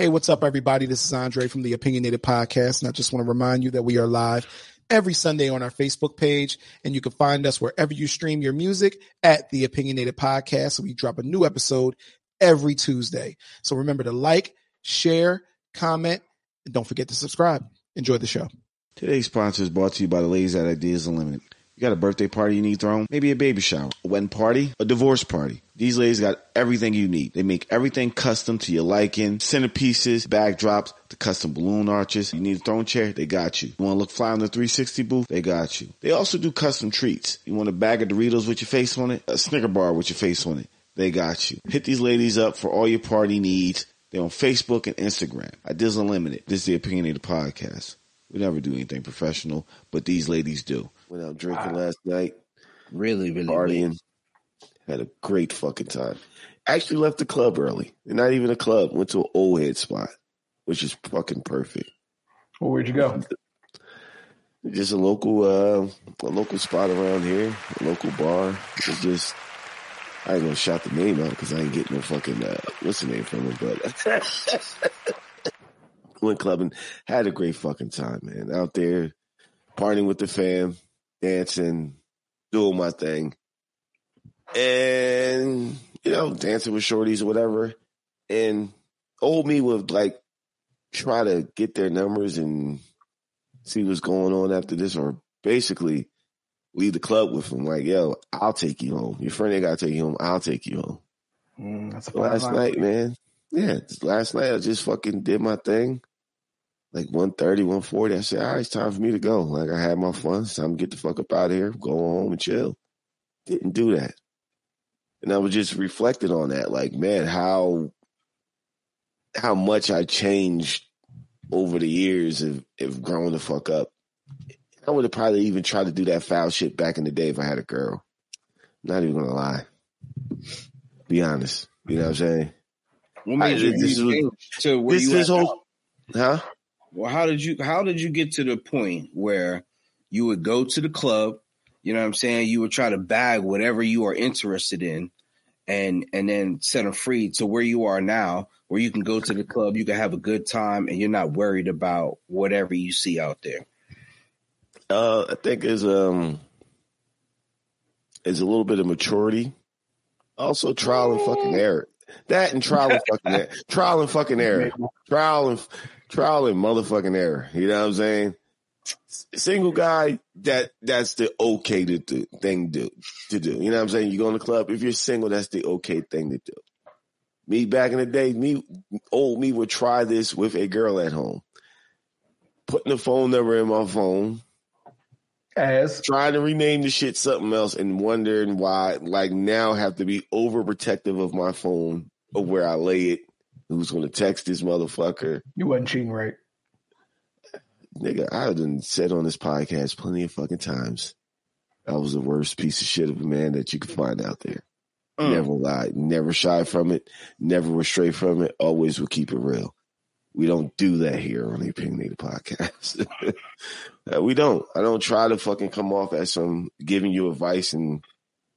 Hey, what's up, everybody? This is Andre from the Opinionated Podkast, and I just want to remind you that we are live every Sunday on our Facebook page, and you can find us wherever you stream your music at the Opinionated Podkast. We drop a new episode every Tuesday. So remember to like, share, comment, and don't forget to subscribe. Enjoy the show. Today's sponsor is brought to you by the ladies at Ideas Unlimited. You got a birthday party you need thrown? Maybe a baby shower, a wedding party, a divorce party. These ladies got everything you need. They make everything custom to your liking. Centerpieces, backdrops, the custom balloon arches. You need a throne chair? They got you. You want to look fly on the 360 booth? They got you. They also do custom treats. You want a bag of Doritos with your face on it? A Snicker bar with your face on it? They got you. Hit these ladies up for all your party needs. They're on Facebook and Instagram. Ideas Unlimited. This is the Opinionated Podkast. We never do anything professional, but these ladies do. Went out drinking last night, Really, really. partying. Had a great fucking time. Actually left the club early. Not even a club. Went to an old head spot, which is fucking perfect. Well, where'd you go? Just a local, uh, a local spot around here, a local bar. It's just, I ain't gonna shout the name out because I ain't getting no fucking, uh, what's the name from it, but went clubbing, had a great fucking time, man. Out there, partying with the fam, dancing, doing my thing. And, you know, dancing with shorties or whatever. And old me would like try to get their numbers and see what's going on after this or basically leave the club with them. Like, yo, I'll take you home. Your friend ain't got to take you home. I'll take you home. Mm, Last night, man. Yeah, last night I just fucking did my thing. Like 130, 140. I said, all right, it's time for me to go. Like I had my fun. It's time to get the fuck up out of here, go home and chill. Didn't do that. And I was just reflecting on that. Like, man, how how much I changed over the years of, of growing the fuck up. I would have probably even tried to do that foul shit back in the day if I had a girl. Not even gonna lie. Be honest. You know what I'm saying? What made I- you this to where This you this whole huh? Well, how did you how did you get to the point where you would go to the club? You know what I'm saying? You would try to bag whatever you are interested in, and and then set them free to where you are now, where you can go to the club, you can have a good time, and you're not worried about whatever you see out there. Uh, I think is um is a little bit of maturity. Also, trial and fucking error. That and trial and fucking error. Trial and fucking error. Trial and trial and motherfucking error. You know what I'm saying? Single guy, that that's the okay to do thing do to do. You know what I'm saying? You go in the club. If you're single, that's the okay thing to do. Me back in the day, me old me would try this with a girl at home. Putting the phone number in my phone, As trying to rename the shit something else and wondering why like now have to be overprotective of my phone of where I lay it. Who's gonna text this motherfucker? you wasn't cheating, right? Nigga, I done said on this podcast plenty of fucking times. I was the worst piece of shit of a man that you could find out there. Mm. Never lied, never shy from it, never was straight from it, always would keep it real. We don't do that here on the Opinionated Podkast. Uh, we don't. I don't try to fucking come off as some giving you advice and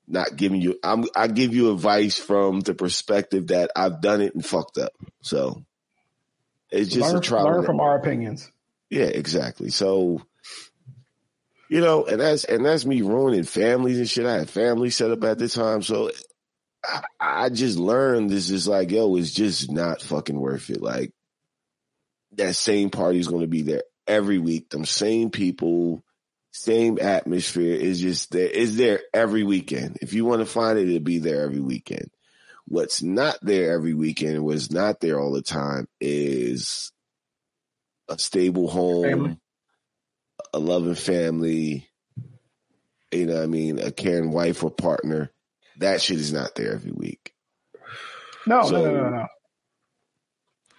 not giving you. I'm. I give you advice from the perspective that I've done it and fucked up. So it's just learn, a trial. learn from our opinions. yeah, exactly. So, you know, and that's and that's me ruining families and shit. I had family set up at the time, so I, I just learned this is like, yo, it's just not fucking worth it. Like that same party is going to be there every week. Them same people, same atmosphere is just there. Is there every weekend. If you want to find it, it'll be there every weekend. What's not there every weekend, what's not there all the time is a stable home, Family. a loving family, you know what I mean, a caring wife or partner. That shit is not there every week. No, So- no, no, no, no.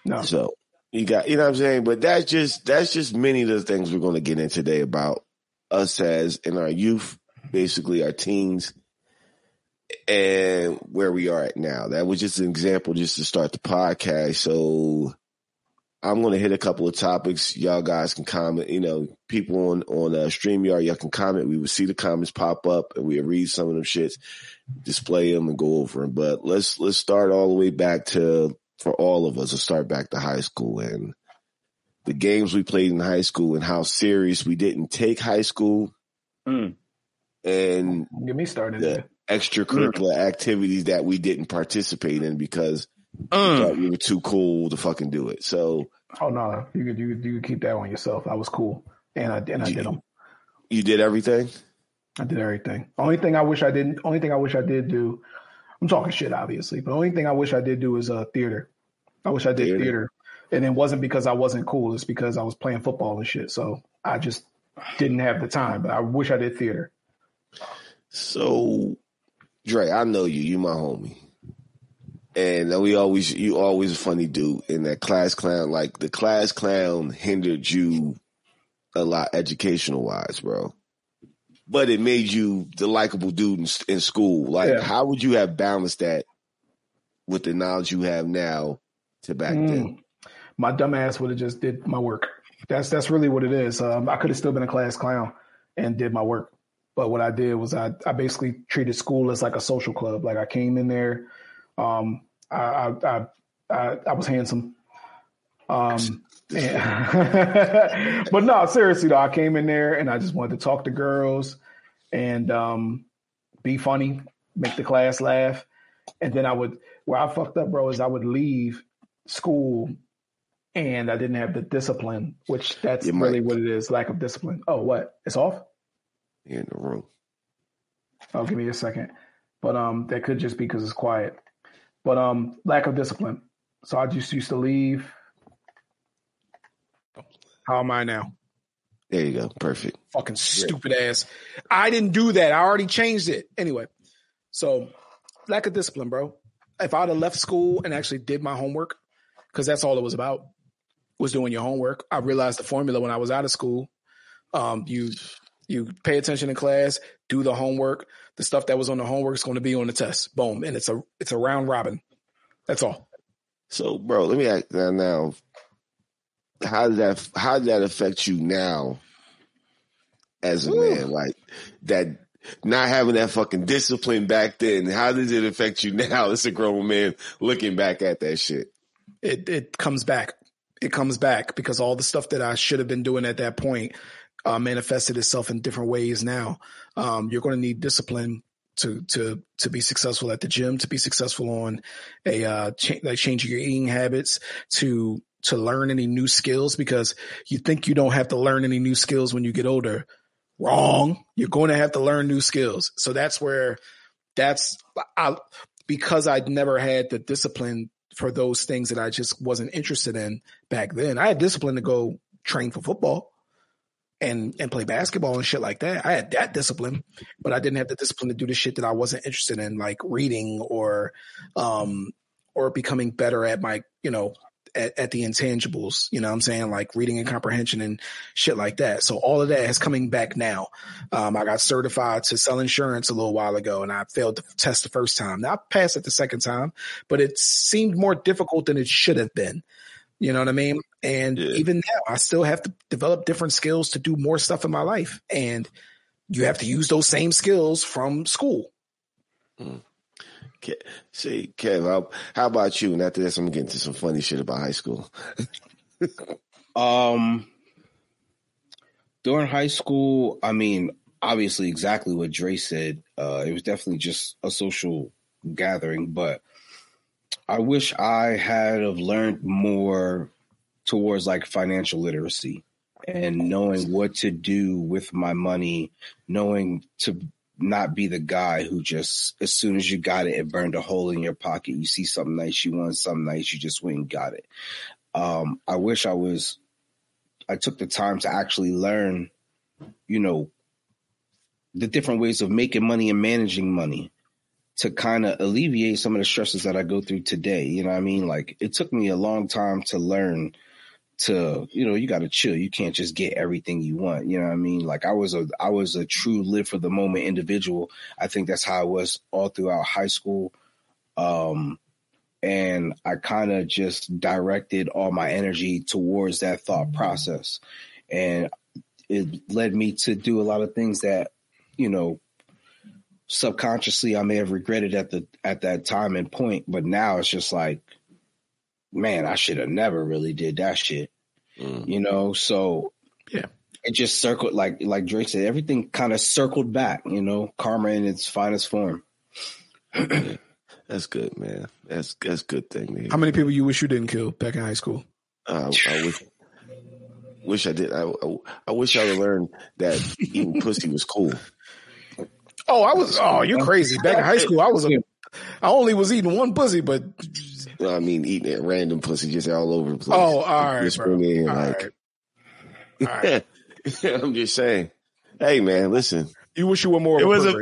No. So you got, you know what I'm saying? But that's just, that's just many of the things we're going to get in today about us as in our youth, basically our teens and where we are at now. That was just an example just to start the podcast. So I'm going to hit a couple of topics. Y'all guys can comment, you know, people on, on uh, StreamYard, y'all can comment. We will see the comments pop up and we'll read some of them shits, display them and go over them. But let's, let's start all the way back to for all of us to start back to high school and the games we played in high school and how serious we didn't take high school Mm. and Get me started. the there. extracurricular activities that we didn't participate in because we Mm. thought we were too cool to fucking do it. So Oh no, you could you you could keep that one yourself. I was cool, and I and I did them. you did everything. I did everything. Only thing I wish I didn't. Only thing I wish I did do. I'm talking shit, obviously, but the only thing I wish I did do is uh theater. I wish I did Theater. theater, and it wasn't because I wasn't cool. It's because I was playing football and shit. So I just didn't have the time. But I wish I did theater. So, Dre, I know you. You my homie. And we always, you always a funny dude. And that class clown, like the class clown hindered you a lot educational wise, bro. But it made you the likable dude in, in school. Like, Yeah. how would you have balanced that with the knowledge you have now to back then? Mm. My dumbass would have just did my work. That's that's really what it is. Um, I could have still been a class clown and did my work, but what I did was I I basically treated school as like a social club. Like I came in there, um, I I I, I, I was handsome. Um, but no, seriously though, I came in there and I just wanted to talk to girls and um, be funny, make the class laugh, and then I would. Where I fucked up, bro, is I would leave school and I didn't have the discipline, which that's You might- really what it is lack of discipline. Oh, what? It's off? Here in the room. Oh, give me a second. But um, that could just be because it's quiet. But um, lack of discipline. So I just used to leave. How am I now? There you go. Perfect. Fucking stupid ass. I didn't do that. I already changed it. Anyway, so lack of discipline, bro. If I'd have left school and actually did my homework, because that's all it was about, was doing your homework. I realized the formula when I was out of school. Um, you you pay attention in class, do the homework. The stuff that was on the homework is going to be on the test. Boom, and it's a it's a round robin. That's all. So, bro, let me ask now. now how did that how did that affect you now as a Woo. man? Like that not having that fucking discipline back then. How does it affect you now? As a grown man looking back at that shit. it it comes back. It comes back because all the stuff that I should have been doing at that point uh, manifested itself in different ways. Now, um, you're going to need discipline to to to be successful at the gym, to be successful on a uh, cha- like changing your eating habits, to to learn any new skills because you think you don't have to learn any new skills when you get older. Wrong. You're going to have to learn new skills. So that's where that's I because I'd never had the discipline for those things that I just wasn't interested in back then. I had discipline to go train for football and and play basketball and shit like that. I had that discipline, but I didn't have the discipline to do the shit that I wasn't interested in, like reading or um or becoming better at my, you know, at, at the intangibles, you know what I'm saying? Like reading and comprehension and shit like that. So all of that is coming back now. Um, I got certified to sell insurance a little while ago and I failed the test the first time. Now I passed it the second time, but it seemed more difficult than it should have been. You know what I mean? And Yeah. even now, I still have to develop different skills to do more stuff in my life. And you have to use those same skills from school. Ke- See, Kev, how, how about you? And after this, I'm getting to some funny shit about high school. Um, during high school, I mean, obviously, exactly what Dre said. Uh, it was definitely just a social gathering, but I wish I had have learned more towards like financial literacy and knowing what to do with my money, knowing to not be the guy who just as soon as you got it, it burned a hole in your pocket. You see something nice, you want something nice, you just went and got it. Um, I wish I was I took the time to actually learn, you know, the different ways of making money and managing money to kind of alleviate some of the stresses that I go through today. You know I mean? Like it took me a long time to learn to, you know, you got to chill. You can't just get everything you want. You know what I mean? Like I was a, I was a true live for the moment individual. I think that's how I was all throughout high school. Um, and I kind of just directed all my energy towards that thought process. And it led me to do a lot of things that, you know, subconsciously I may have regretted at the at that time and point, but now it's just like man, I should have never really did that shit. Mm. You know, so Yeah. it just circled like like Drake said, everything kind of circled back. You know, karma in its finest form. That's good, man. That's that's good thing. to hear. How many people you wish you didn't kill back in high school? Uh, I wish, wish I did. I, I, I wish I would learn that eating pussy was cool. Oh, I was. Oh, you're crazy. Back in high school, I was a. I only was eating one pussy, but You know what I mean, eating at random pussy just all over the place. oh, all right, Just bro. bring it in, All like, right. All right. I'm just saying. Hey, man, listen. You wish you were more. It a was a-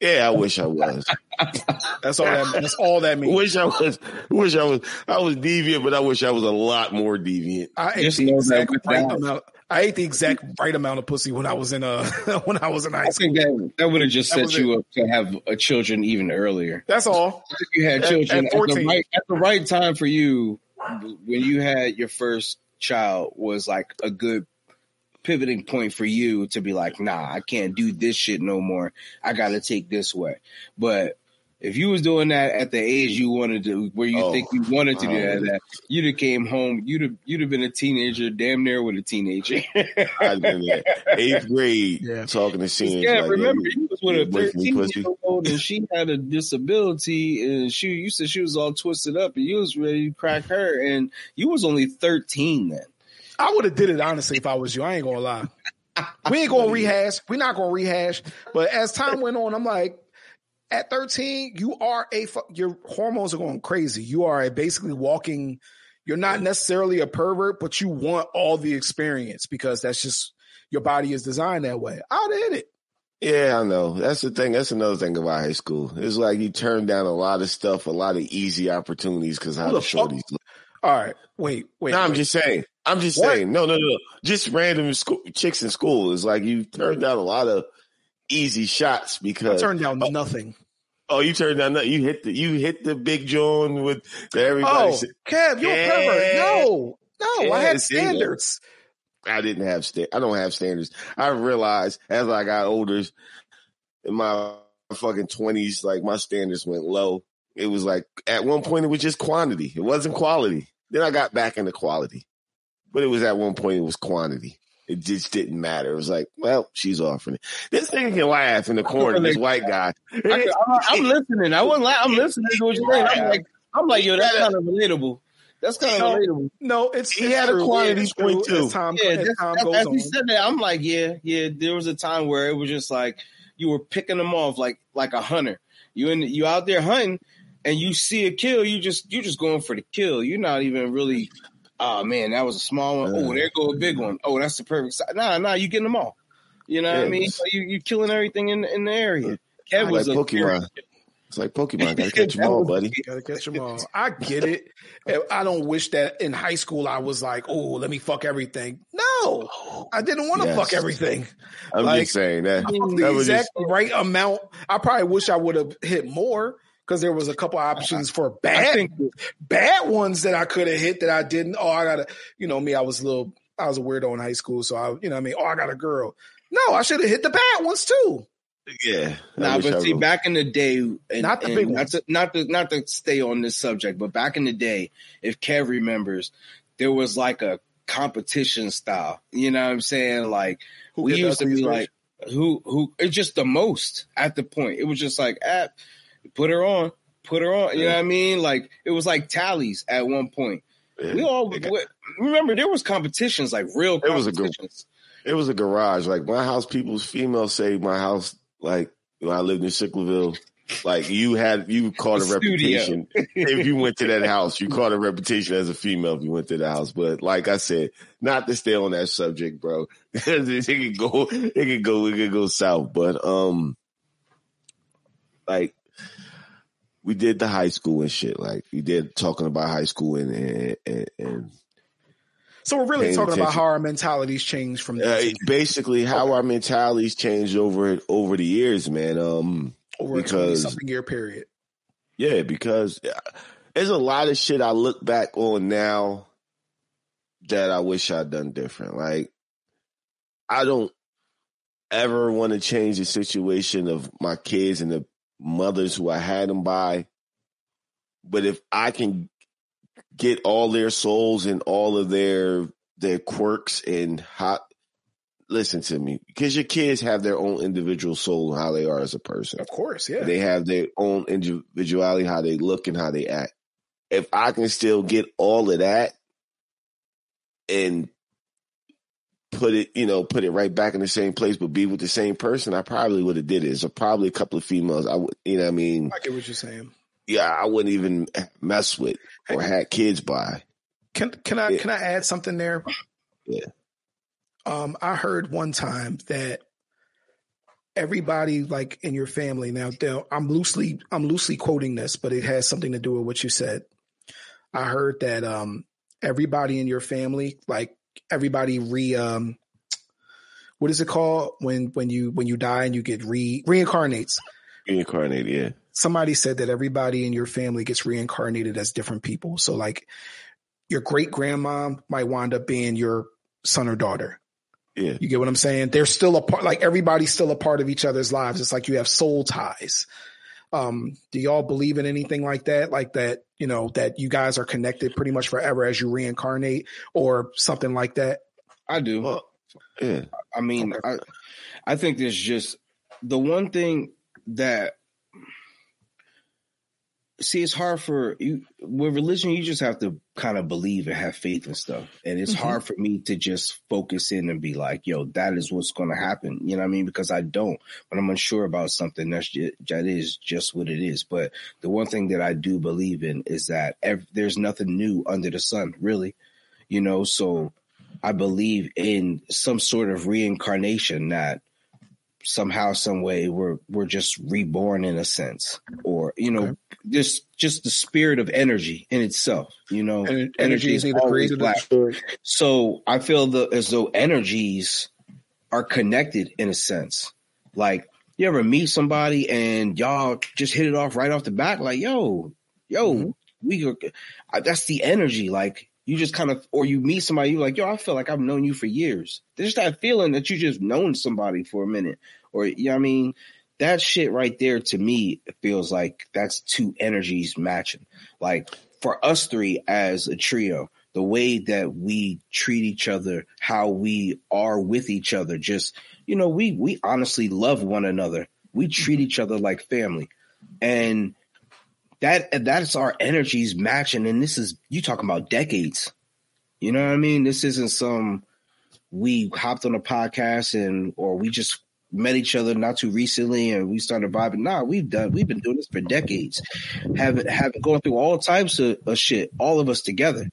Yeah, I wish I was. That's all that. That's all that means. wish I was. Wish I was. I was deviant, but I wish I was a lot more deviant. I ate Just the know that with right that- amount. I ate the exact right amount of pussy when I was in uh when I was in high I school. think that that would have just That set you up to have uh, children even earlier. That's all. If you had children at at, the right at the right time for you, when you had your first child, was like a good pivoting point for you to be like, nah, I can't do this shit no more. I got to take this way. But if you was doing that at the age you wanted to, where you Oh. think you wanted to do Oh. that, that you'd have came home, you'd have you'd have been a teenager, damn near with a teenager. I'd been in eighth grade Yeah. talking to seniors. Yeah, like, remember you was with a breaking thirteen year old and she had a disability and she you said she was all twisted up and you was ready to crack her and you was only thirteen then. I would have did it honestly if I was you. I ain't gonna lie. We ain't gonna rehash. We're not gonna rehash. But as time went on, I'm like, at 13, you are a your hormones are going crazy. You are a basically walking. You're not necessarily a pervert, but you want all the experience because that's just your body is designed that way. I'd hit it. Yeah, I know. That's the thing. That's another thing about high school. It's like you turn down a lot of stuff, a lot of easy opportunities because how the shorties look. All right, wait, wait. No, I'm wait. just saying. I'm just What? saying. No, no, no. Just random school, chicks in school. It's like you turned down a lot of easy shots I because turned down oh. nothing. oh, you turned down nothing. you hit the you hit the big John with everybody. Oh, said, Kev, you're Yeah. pervert. No, no, I had standards. I didn't have sta- I don't have standards. I realized as I got older, in my fucking twenties, like my standards went low. It was like at one point it was just quantity. It wasn't quality. Then I got back into quality, but it was at one point it was quantity. It just didn't matter. It was like, well, she's offering it. This thing can laugh in the corner. This white guy. I, am listening. I wasn't. la- I'm listening to what you're saying. I'm like, I'm like, yo, that's kind of relatable. That's kind of No. relatable. No, it's He it's had a true. quality It's point, too. As time, Yeah, as that's, time that's, goes as on. he said that, I'm like, yeah, yeah. There was a time where it was just like you were picking them off like like a hunter. You in you out there hunting, and you see a kill. You just you just going for the kill. You're not even really. Oh man, that was a small one. Oh, there go a big one. Oh, that's the perfect size. Nah, nah, you getting them all. You know what I mean? So you you killing everything in in the area. Kev like was a Pokemon. It's like Pokemon. Gotta catch them all, buddy. Gotta catch them all. I get it. I don't wish that in high school I was like, oh, let me fuck everything. No, I didn't want to Yes. fuck everything. I'm Like, just saying that. I that the was exact just, right amount. I probably wish I would have hit more because there was a couple options for I bad, think bad ones that I could have hit that I didn't. Oh, I gotta, you know, me, I was a little, I was a weirdo in high school, so I, you know, what I mean, oh, I got a girl. No, I should have hit the bad ones too. yeah. I Nah, wish I but see, would've- back in the day, and, Not the and big not ones. to, not to not to stay on this subject, but back in the day, if Kev remembers, there was like a competition style. You know what I'm saying? Like Who we used to be like, who who? It's just the most at the point. It was just like, ah, put her on, put her on. You know what I mean? Like it was like tallies at one point. Yeah. We all got- we- remember there was competitions, like real It was a good- It was a garage. Like my house, people's females say my house, like when I lived in Sicklerville, like you had, you caught a reputation. if you went to that house, you caught a reputation as a female if you went to the house. But like I said, not to stay on that subject, bro. it could go, it could go, it could go south. But, um, like, we did the high school and shit. Like we did talking about high school and, and, and, and So we're really talking about how our mentalities changed from uh, basically how our mentalities changed over over the years, man. Um, over a because- something year period. yeah, because uh, there's a lot of shit I look back on now that I wish I'd done different. Like, I don't ever want to change the situation of my kids and the mothers who I had them by. But if I can get all their souls and all of their their quirks and how listen to me because your kids have their own individual soul and how they are as a person. Of course, yeah. They have their own individuality, how they look and how they act. If I can still get all of that and put it, you know, put it right back in the same place, but be with the same person, I probably would have did it. So probably a couple of females. I would, you know, what I mean, I get what you're saying. yeah, I wouldn't even mess with or had kids by. Can can I Yeah. can I add something there? Yeah. Um, I heard one time that everybody like in your family now I'm loosely I'm loosely quoting this, but it has something to do with what you said. I heard that um everybody in your family, like everybody re um what is it called when when you when you die and you get re reincarnates. Reincarnated, yeah. Somebody said that everybody in your family gets reincarnated as different people. So like your great grandma might wind up being your son or daughter. Yeah. You get what I'm saying? They're still a part, like everybody's still a part of each other's lives. It's like you have soul ties. Um, do y'all believe in anything like that? Like that, you know, that you guys are connected pretty much forever as you reincarnate or something like that? I do. Well, yeah. I mean, I I think there's just the one thing that see it's hard for you with religion you just have to kind of believe and have faith and stuff. And it's Mhm. hard for me to just focus in and be like yo that is what's going to happen you know what i mean? Because i don't when i'm unsure about something that's just, that is just what it is. But the one thing that i do believe in is that ev- there's nothing new under the sun really you know? So i believe in some sort of reincarnation that somehow some way we're we're just reborn in a sense. Or you know Okay. just just the spirit of energy in itself you know? And energy is always black. so i feel the as though energies are connected in a sense. Like you ever meet somebody and y'all just hit it off right off the bat? Like yo yo Mhm. we are that's the energy. Like you just kind of or you meet somebody you're like yo i feel like i've known you for years. There's that feeling that you just known somebody for a minute or you know what i mean? That shit right there to me feels like that's two energies matching. Like for us three as a trio the way that we treat each other how we are with each other just you know we we honestly love one another. We treat mm-hmm. each other like family. And that that's our energies matching. And this is you talking about decades. You know what i mean? This isn't some we hopped on a podcast and or we just met each other not too recently and we started vibing nah we've done we've been doing this for decades having having going through all types of, of shit all of us together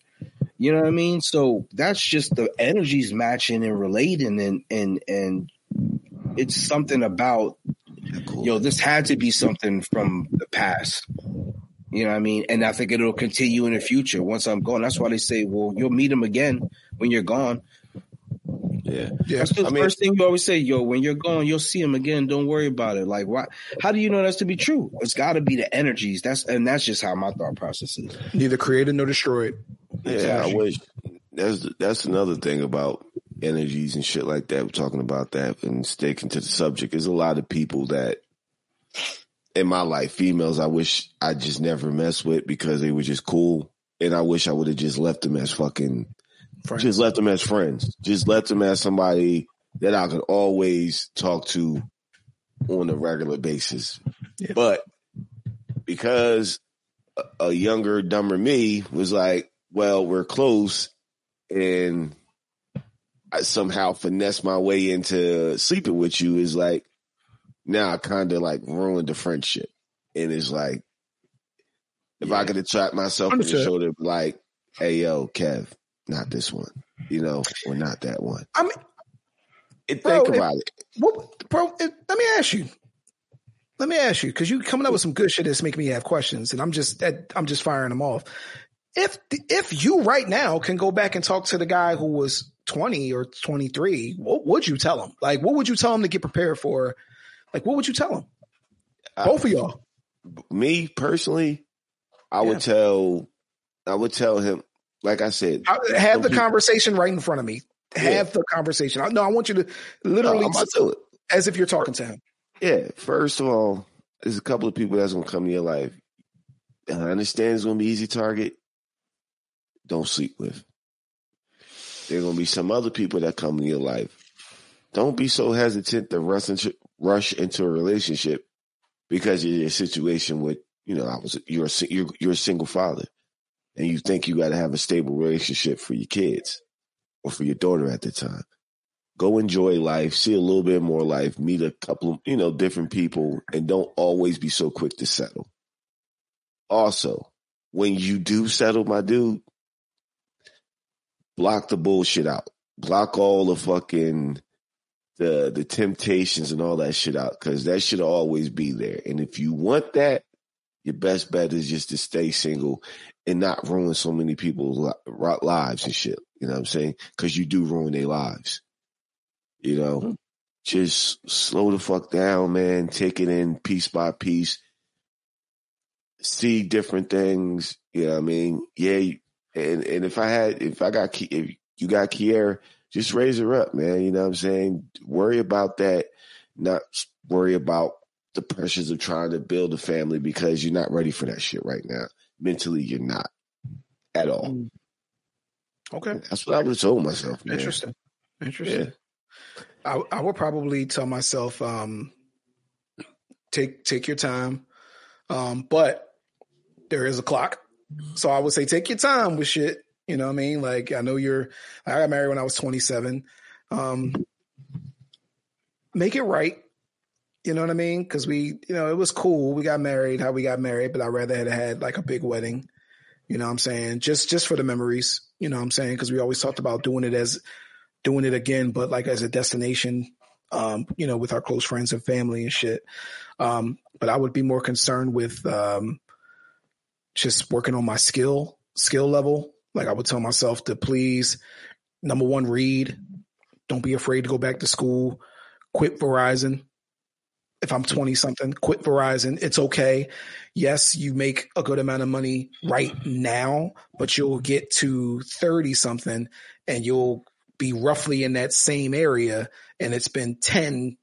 you know what i mean so that's just the energies matching and relating and and and it's something about Cool. yo, this had to be something from the past. You know what I mean? And I think it'll continue in the future once I'm gone. That's why they say, well, you'll meet him again when you're gone. Yeah. Yeah. That's the I mean- first thing you always say, yo, when you're gone, you'll see him again. Don't worry about it. Like, why? How do you know that's to be true? It's got to be the energies. That's and that's just how my thought process is. Neither created nor destroyed. Yeah, Exactly. I wish that's that's another thing about energies and shit like that. We're talking about that and sticking to the subject. There's a lot of people that in my life, females, I wish I just never messed with because they were just cool, and I wish I would have just left them as fucking, Friends. just left them as friends, just left them as somebody that I could always talk to on a regular basis. Yeah. But because a, younger, dumber me was like, well, we're close and I somehow finesse my way into sleeping with you is like, now I kind of like ruined the friendship. And it's like, if I could have trapped myself in the shoulder, like, hey, yo, Kev, not this one, you know, or not that one. I mean, Bro, think it- about it. what, bro, it, let me ask you. Let me ask you, because you're coming up with some good shit that's making me have questions, and I'm just that I'm just firing them off. If if you right now can go back and talk to the guy who was 20 or 23, what would you tell him? Like, what would you tell him to get prepared for? Like, what would you tell him? Both of y'all. me personally, I Yeah. would tell, I would tell him, like I said, I- Have the people- conversation right in front of me. Have the conversation. I- No, I want you to literally I'm to do it. as if you're talking to him. Yeah, first of all, there's a couple of people that's gonna come to your life. And I understand it's gonna be easy target. don't sleep with. There's going to be some other people that come in your life. Don't be so hesitant to rush into, rush into a relationship because of your situation with, you know, I was you're a, you're, you're a single father, and you think you got to have a stable relationship for your kids or for your daughter at the time. Go enjoy life, see a little bit more life, meet a couple of, you know, different people, and don't always be so quick to settle. Also, when you do settle, my dude, block the bullshit out. Block all the fucking the the temptations and all that shit out because that should always be there. And if you want that, your best bet is just to stay single and not ruin so many people's lives and shit. You know what I'm saying? Because you do ruin their lives. You know, mm-hmm. just slow the fuck down, man. Take it in piece by piece. See different things. You know what I mean? Yeah. And and if I had, if I got, if you got Kiera, just raise her up, man. You know what I'm saying? Worry about that, not worry about the pressures of trying to build a family because you're not ready for that shit right now. Mentally, you're not at all. Mm. Okay. That's what I would have told myself. Man. Interesting. Interesting. Yeah. I, I would probably tell myself, um, take take your time. Um, but there is a clock. So I would say take your time with shit. You know what I mean? Like I know you're I got married when I was 27. Um make it right. You know what I mean? Cause we, you know, it was cool. We got married, how we got married, but I rather had had like a big wedding. You know what I'm saying? Just just for the memories. You know what I'm saying? Cause we always talked about doing it as doing it again, but like as a destination, um, you know, with our close friends and family and shit. Um, but I would be more concerned with um just working on my skill, skill level like I would tell myself to please, number one, read. Don't be afraid to go back to school. Quit Verizon. If I'm 20 something, quit Verizon. It's okay. Yes, you make a good amount of money right now, but you'll get to 30 something and you'll be roughly in that same area. And it's been 10,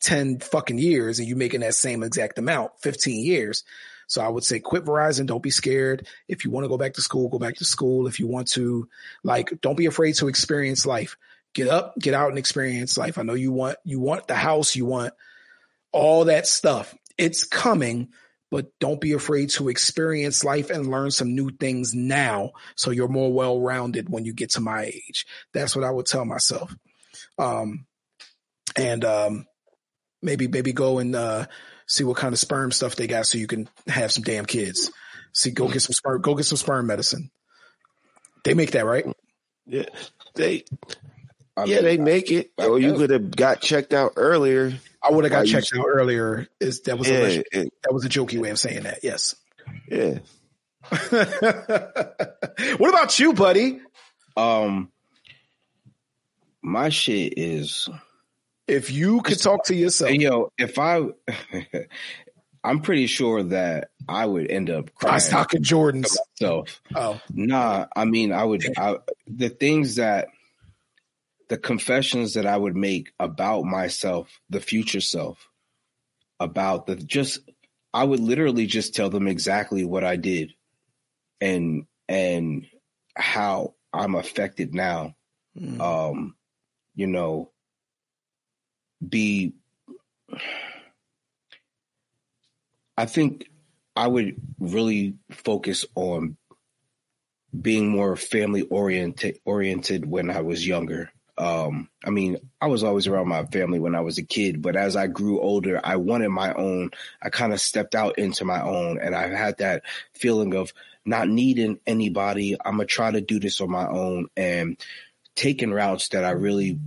10 fucking years and you're making that same exact amount, 15 years. So I would say quit Verizon. Don't be scared. If you want to go back to school, go back to school. If you want to, like, don't be afraid to experience life. Get up, get out and experience life. I know you want, you want the house, you want all that stuff. It's coming, but don't be afraid to experience life and learn some new things now so you're more well rounded when you get to my age. That's what I would tell myself. Um, and um, maybe maybe go and uh, see what kind of sperm stuff they got so you can have some damn kids. See, go get some sperm, go get some sperm medicine. They make that, right? Yeah, they. I yeah, mean, they make it. Or you could have got checked out earlier. I would have got checked out earlier. Is that was yeah, a that was a jokey way of saying that? Yes. Yeah. what about you, buddy? Um, my shit is if you could talk to yourself, yo, if I, I'm pretty sure that I would end up crying. I was talking Jordans. Myself. Oh, nah. I mean, I would. I, the things that, the confessions that I would make about myself, the future self, about the just, I would literally just tell them exactly what I did, and and how I'm affected now. Mm. Um, you know, be I think I would really focus on being more family oriented oriented when I was younger. Um, I mean, I was always around my family when I was a kid, but as I grew older, I wanted my own. I kind of stepped out into my own, and I had that feeling of not needing anybody. I'm gonna try to do this on my own and taking routes that I really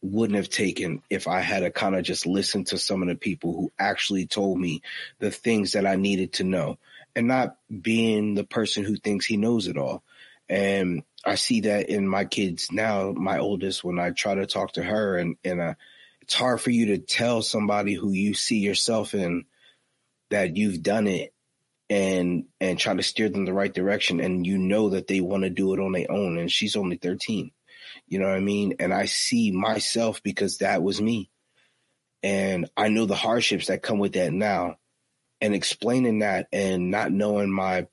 wouldn't have taken if I had to kind of just listen to some of the people who actually told me the things that I needed to know and not being the person who thinks he knows it all. And I see that in my kids now, my oldest, when I try to talk to her and, and uh, it's hard for you to tell somebody who you see yourself in that you've done it and and try to steer them the right direction and you know that they want to do it on their own and she's only 13 you know what I mean? And I see myself because that was me. And I know the hardships that come with that now. And explaining that and not knowing my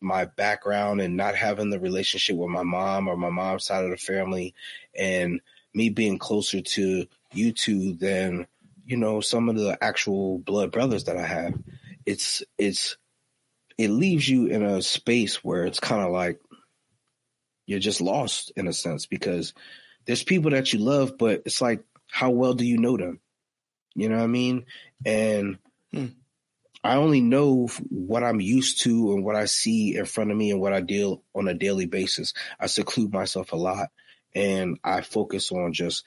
my background and not having the relationship with my mom or my mom's side of the family and me being closer to you two than you know some of the actual blood brothers that I have it's it's it leaves you in a space where it's kind of like you're just lost in a sense because there's people that you love but it's like how well do you know them you know what I mean and Hmm. I only know what I'm used to and what I see in front of me and what I deal on a daily basis. I seclude myself a lot and I focus on just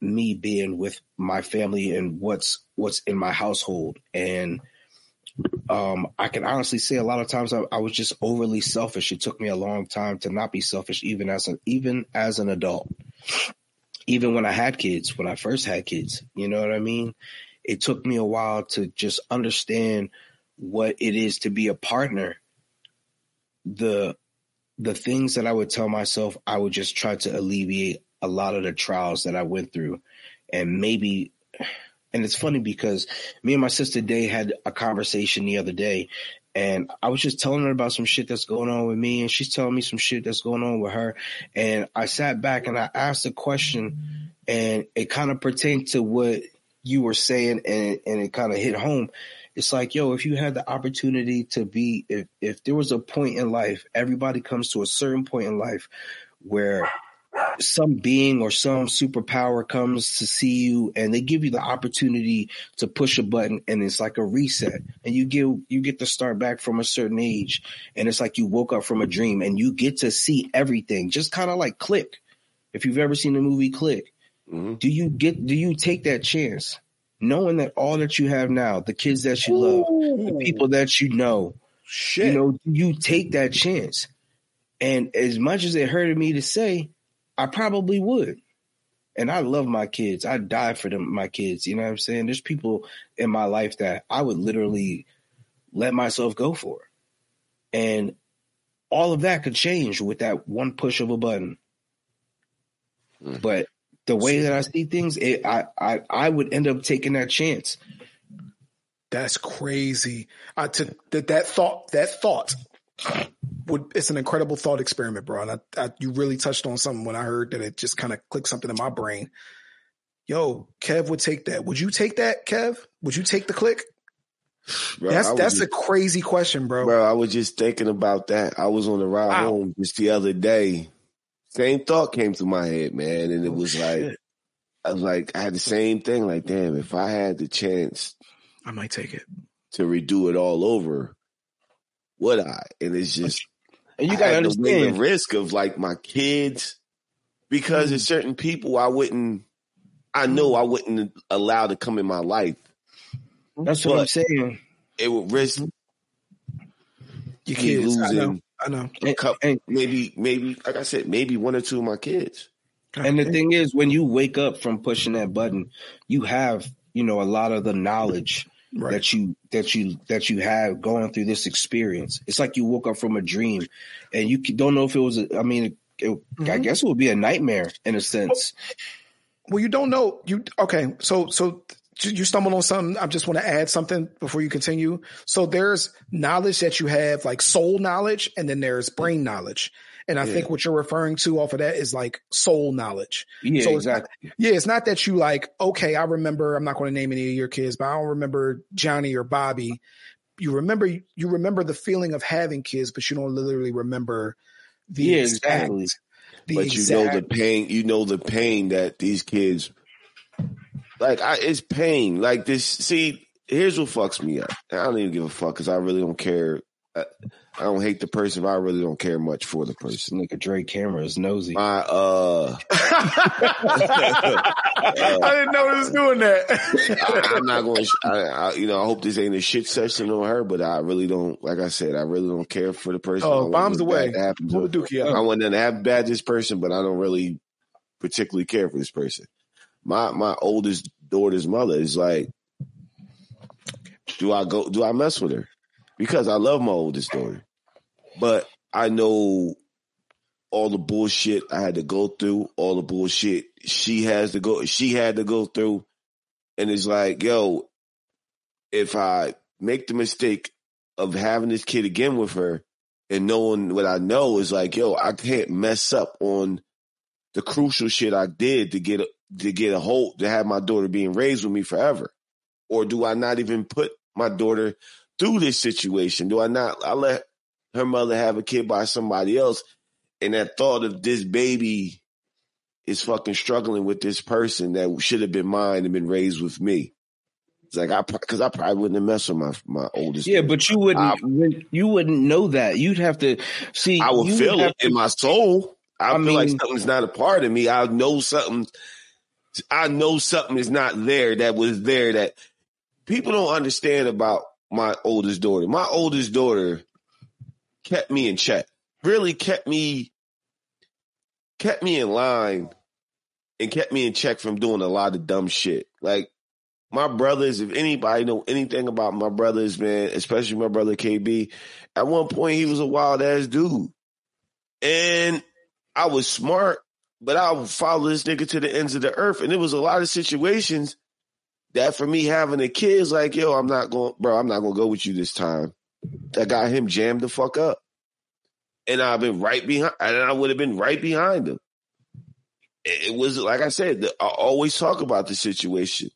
me being with my family and what's what's in my household. And um, I can honestly say a lot of times I, I was just overly selfish. It took me a long time to not be selfish, even as an even as an adult. Even when I had kids, when I first had kids, you know what I mean? It took me a while to just understand what it is to be a partner. The the things that I would tell myself, I would just try to alleviate a lot of the trials that I went through. And maybe, and it's funny because me and my sister Day had a conversation the other day and I was just telling her about some shit that's going on with me and she's telling me some shit that's going on with her. And I sat back and I asked a question and it kind of pertained to what you were saying and, and it kind of hit home. It's like, yo, if you had the opportunity to be, if, if there was a point in life, everybody comes to a certain point in life where some being or some superpower comes to see you and they give you the opportunity to push a button and it's like a reset. And you get, you get to start back from a certain age and it's like you woke up from a dream and you get to see everything, just kind of like click. If you've ever seen the movie click, Mhm. do you get, do you take that chance? Knowing that all that you have now, the kids that you love, the people that you know, Shit. you know, you take that chance. And as much as it hurted me to say, I probably would. And I love my kids. I die for them, my kids. You know what I'm saying? There's people in my life that I would literally let myself go for. And all of that could change with that one push of a button. Mm. But the way that I see things, it, I, I I would end up taking that chance. That's crazy. I to that that thought that thought would it's an incredible thought experiment, bro. And I, I you really touched on something when I heard that it just kind of clicked something in my brain. Yo, Kev would take that. Would you take that, Kev? Would you take the click? Bro, that's that's just- a crazy question, bro. Bro, I was just thinking about that. I was on the ride Wow. home just the other day. Same thought came to my head, man, and it was like I was like I had the same thing. Like, damn, if I had the chance I might take it. to redo it all over, would I? And it's just And you gotta to the risk of like my kids because Mm. there's certain people I wouldn't. I know I wouldn't allow to come in my life. That's what I'm saying. It would risk Your me kids. Losing I know. a couple, and- maybe, maybe, like I said, maybe one or two of my kids. And the thing is, when you wake up from pushing that button, you have, you know, a lot of the knowledge Right. that you that you that you have going through this experience. It's like you woke up from a dream, and you don't know if it was. A, I mean, it, I Mhm. guess it would be a nightmare in a sense. Well, you don't know. You okay? So so you stumbled on something. I just want to add something before you continue. So there's knowledge that you have, like soul knowledge, and then there's brain knowledge. And I Yeah. think what you're referring to off of that is like soul knowledge. Yeah, So it's not- exactly. Yeah, it's not that you like, okay, I remember, I'm not going to name any of your kids, but I don't remember Johnny or Bobby. You remember, you remember the feeling of having kids, but you don't literally remember the Yeah, exact, exactly. the but you know the pain. You know the pain that these kids. Like I, it's pain. Like this. See, here's what fucks me up. I don't even give a fuck because I really don't care. I, I don't hate the person, but I really don't care much for the person. Nigga Drake camera is nosy. My uh, I didn't know he was doing that. I, I'm not going. to I, I, you know, I hope this ain't a shit session on her, but I really don't. Like I said, I really don't care for the person. I Oh, want bombs away. bad to happen to Pull her. the dookie out. I want nothing to happen bad to this person, but I don't really particularly care for this person. My my oldest daughter's mother is like, do I go? Do I mess with her? Because I love my oldest daughter, but I know all the bullshit I had to go through, all the bullshit she has to go, she had to go through, and it's like, yo, if I make the mistake of having this kid again with her, and knowing what I know is like, yo, I can't mess up on the crucial shit I did to get to get a hold to have my daughter being raised with me forever, or do I not even put my daughter through this situation? Do I not? I let her mother have a kid by somebody else, and that thought of this baby is fucking struggling with this person that should have been mine and been raised with me. It's like I because I probably wouldn't have messed with my my oldest. Yeah, but you wouldn't. I, you wouldn't know that. You'd have to see. I would feel would it to, in my soul. I, I feel mean, like something's not a part of me. I know something. I know something is not there that was there that people don't understand about my oldest daughter. My oldest daughter kept me in check. Really kept me kept me in line and kept me in check from doing a lot of dumb shit. Like my brothers, if anybody know anything about my brothers, man, especially my brother KB, at one point he was a wild ass dude. And I was smart, but I would follow this nigga to the ends of the earth. And it was a lot of situations that for me having a kid is like, yo, I'm not going, bro, I'm not going to go with you this time. That got him jammed the fuck up. And I've been right behind, and I would have been right behind him. It was, like I said, I always talk about the situation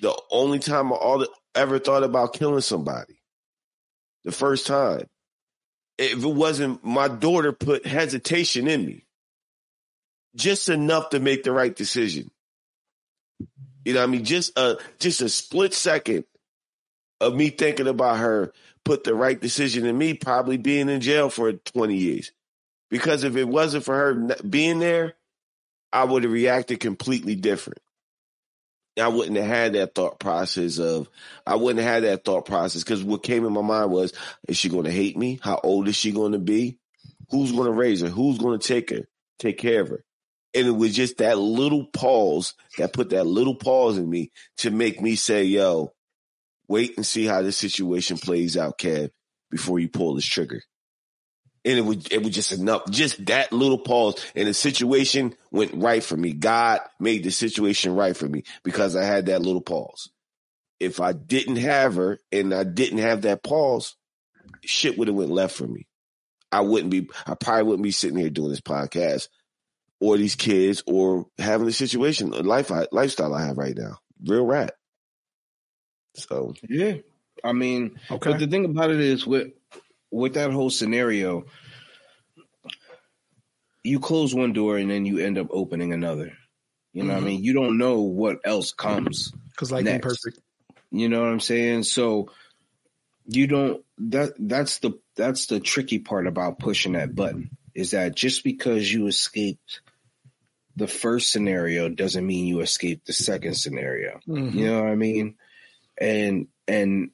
the only time I ever thought about killing somebody. The first time. If it wasn't my daughter put hesitation in me. Just enough to make the right decision. You know I mean? Just a just a split second of me thinking about her put the right decision in me probably being in jail for 20 years. Because if it wasn't for her being there, I would have reacted completely different. I wouldn't have had that thought process of I wouldn't have had that thought process because what came in my mind was is she going to hate me? How old is she going to be? Who's going to raise her? Who's going to take her? Take care of her? And it was just that little pause that put that little pause in me to make me say, "Yo, wait and see how this situation plays out, Kev, before you pull this trigger." and it was it was just enough. Just that little pause, and the situation went right for me. God made the situation right for me because I had that little pause. If I didn't have her and I didn't have that pause, shit would have went left for me. I wouldn't be. I probably wouldn't be sitting here doing this podcast, or these kids, or having the situation, life, lifestyle I have right now. Real rat. So yeah, I mean, okay. But the thing about it is, with with that whole scenario, you close one door and then you end up opening another. You know mm-hmm. what I mm-hmm. mean? You don't know what else comes. Because like next. perfect. You know what I'm saying? So you don't that that's the that's the tricky part about pushing that button is that just because you escaped the first scenario doesn't mean you escape the second scenario. Mm-hmm. You know what I mean? And and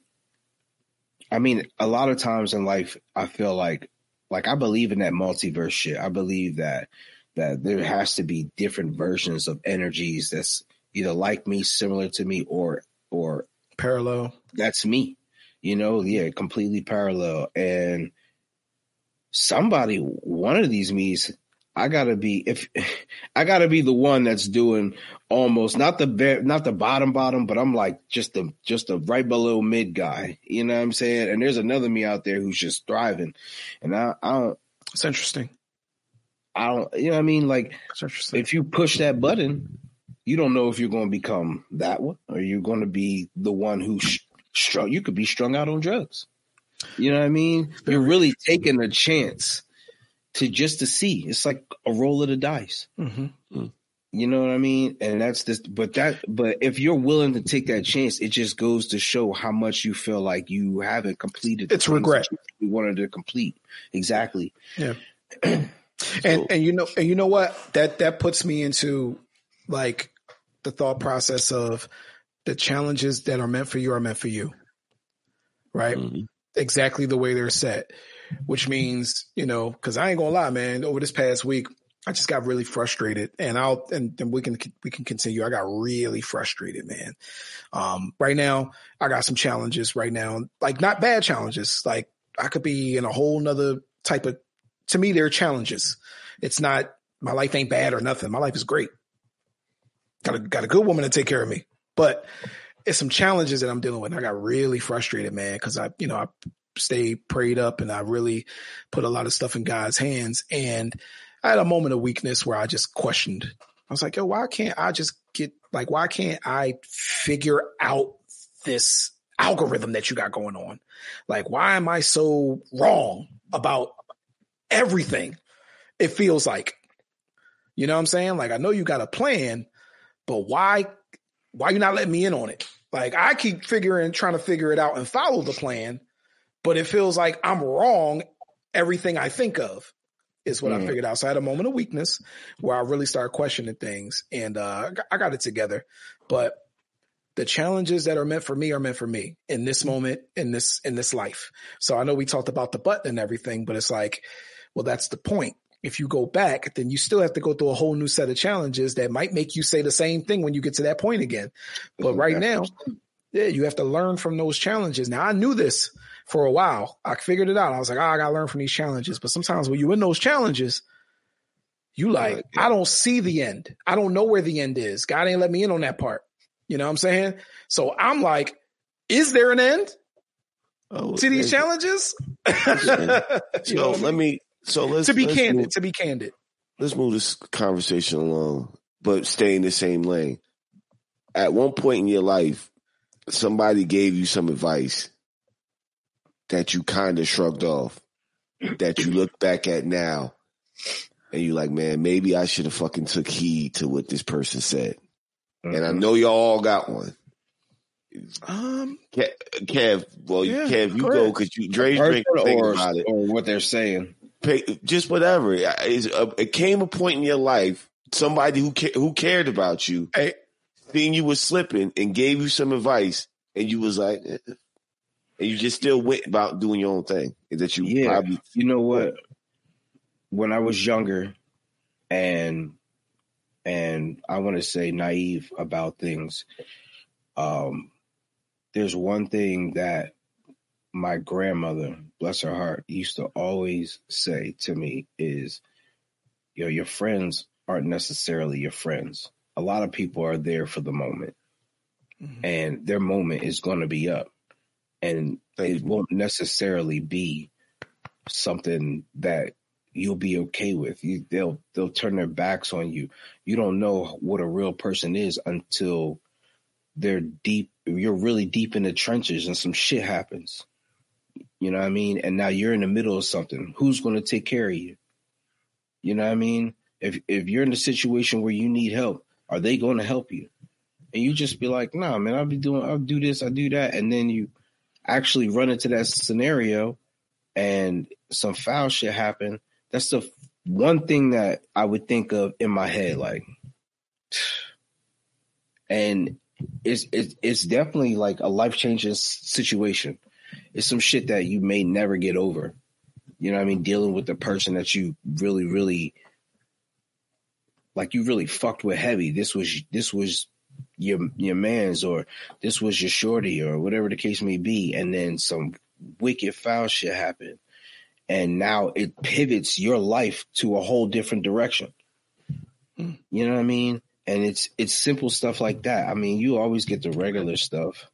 I mean, a lot of times in life, I feel like, like I believe in that multiverse shit. I believe that that there has to be different versions of energies that's either like me, similar to me, or or parallel. That's me. You know, yeah, completely parallel. And somebody, one of these me's I gotta be if I gotta be the one that's doing almost not the not the bottom bottom, but I'm like just the just the right below mid guy. You know what I'm saying? And there's another me out there who's just thriving, and I, I don't. It's interesting. I don't. You know what I mean? Like if you push that button, you don't know if you're going to become that one or you're going to be the one who strung. You could be strung out on drugs. You know what I mean? You're really taking a chance to just to see. It's like a roll of the dice. Mm-hmm. Mm. You know what I mean? And that's just, but that, but if you're willing to take that chance, it just goes to show how much you feel like you haven't completed. It's regret. You wanted to complete. Exactly. Yeah. so, and, and you know, and you know what? That, that puts me into like the thought process of the challenges that are meant for you are meant for you. Right. Mm-hmm. Exactly the way they're set which means, you know, cause I ain't gonna lie, man, over this past week, I just got really frustrated and I'll, and, and we can, we can continue. I got really frustrated, man. Um, right now I got some challenges right now, like not bad challenges. Like I could be in a whole nother type of, to me, they're challenges. It's not, my life ain't bad or nothing. My life is great. Got a, got a good woman to take care of me, but it's some challenges that I'm dealing with. I got really frustrated, man. Cause I, you know, I stay prayed up and I really put a lot of stuff in God's hands. And I had a moment of weakness where I just questioned. I was like, yo, why can't I just get like, why can't I figure out this algorithm that you got going on? Like, why am I so wrong about everything? It feels like, you know what I'm saying? Like, I know you got a plan, but why, why you not letting me in on it? Like, I keep figuring, trying to figure it out and follow the plan, but it feels like I'm wrong everything I think of is what mm. I figured out. So I had a moment of weakness where I really started questioning things and uh, I got it together. But the challenges that are meant for me are meant for me in this moment, in this, in this life. So I know we talked about the button and everything, but it's like, well, that's the point. If you go back, then you still have to go through a whole new set of challenges that might make you say the same thing when you get to that point again. But right now, yeah, you have to learn from those challenges. Now I knew this for a while. I figured it out. I was like, oh, I gotta learn from these challenges. But sometimes when you're in those challenges, you like, I don't see the end. I don't know where the end is. God ain't let me in on that part. You know what I'm saying? So I'm like, is there an end oh, to these challenges? so let me. So let's to be let's candid. Move, to be candid. Let's move this conversation along, but stay in the same lane. At one point in your life, somebody gave you some advice that you kind of shrugged off, that you look back at now, and you're like, man, maybe I should have fucking took heed to what this person said. Mm-hmm. And I mm-hmm. know y'all all got one. Um, Kev, well, yeah, Kev, you go because you Dre's drink or, about it or what they're saying. Just whatever. It came a point in your life, somebody who who cared about you, hey. Seeing you were slipping and gave you some advice, and you was like, eh, and you just still went about doing your own thing. Is that you? Yeah. Probably- you know what? When I was younger, and and I want to say naive about things, um, there's one thing that my grandmother, bless her heart, used to always say to me is, you know, your friends aren't necessarily your friends. A lot of people are there for the moment, mm-hmm. and their moment is going to be up and it won't necessarily be something that you'll be okay with. You, they'll they'll turn their backs on you. You don't know what a real person is until they're deep. You're really deep in the trenches, and some shit happens. You know what I mean? And now you're in the middle of something. Who's going to take care of you? You know what I mean? If if you're in a situation where you need help, are they going to help you? And you just be like, "Nah, man, I'll be doing. I'll do this. I do that," and then you actually run into that scenario and some foul shit happen, that's the one thing that I would think of in my head, like, and it's it's it's definitely like a life changing situation. It's some shit that you may never get over. You know what I mean? Dealing with the person that you really, really like you really fucked with heavy. This was this was your your man's or this was your shorty or whatever the case may be, and then some wicked foul shit happened, and now it pivots your life to a whole different direction. Mm. You know what I mean? And it's it's simple stuff like that. I mean, you always get the regular stuff.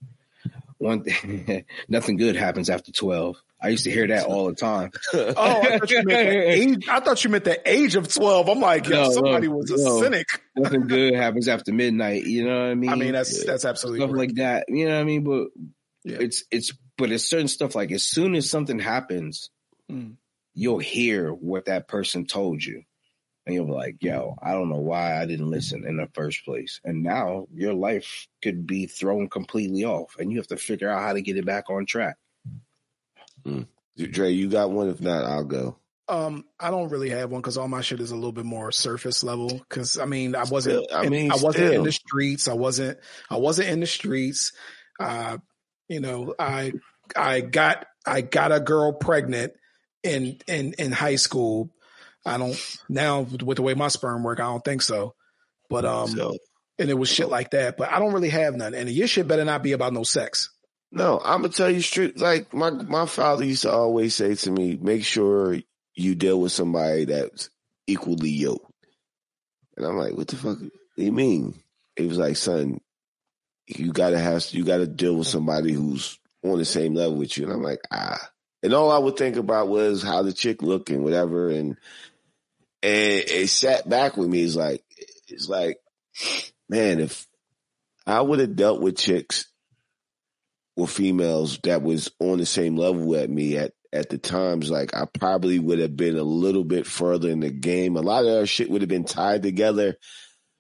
One thing, nothing good happens after twelve. I used to hear that all the time. oh, I thought, you meant the age, I thought you meant the age of 12. I'm like, no, somebody no, was a no. cynic. Nothing good happens after midnight. You know what I mean? I mean, that's, that's absolutely stuff like that. You know what I mean? But yeah. it's, it's, but it's certain stuff like as soon as something happens, mm. you'll hear what that person told you. And you'll be like, yo, I don't know why I didn't listen in the first place. And now your life could be thrown completely off and you have to figure out how to get it back on track. Mm. Dre, you got one? If not, I'll go. Um, I don't really have one because all my shit is a little bit more surface level. Because I mean, I wasn't. Still, I mean, in, I wasn't still. in the streets. I wasn't. I wasn't in the streets. Uh, you know, I I got I got a girl pregnant in in in high school. I don't now with the way my sperm work. I don't think so. But um, so, and it was shit like that. But I don't really have none. And your shit better not be about no sex. No, I'm gonna tell you straight. Like my my father used to always say to me, make sure you deal with somebody that's equally yoked. And I'm like, what the fuck do you mean? He was like, son, you gotta have you gotta deal with somebody who's on the same level with you. And I'm like, ah, And all I would think about was how the chick looked and whatever. And, and it sat back with me. It's like, it's like, man, if I would have dealt with chicks or females that was on the same level at me at, at the times, like I probably would have been a little bit further in the game. A lot of our shit would have been tied together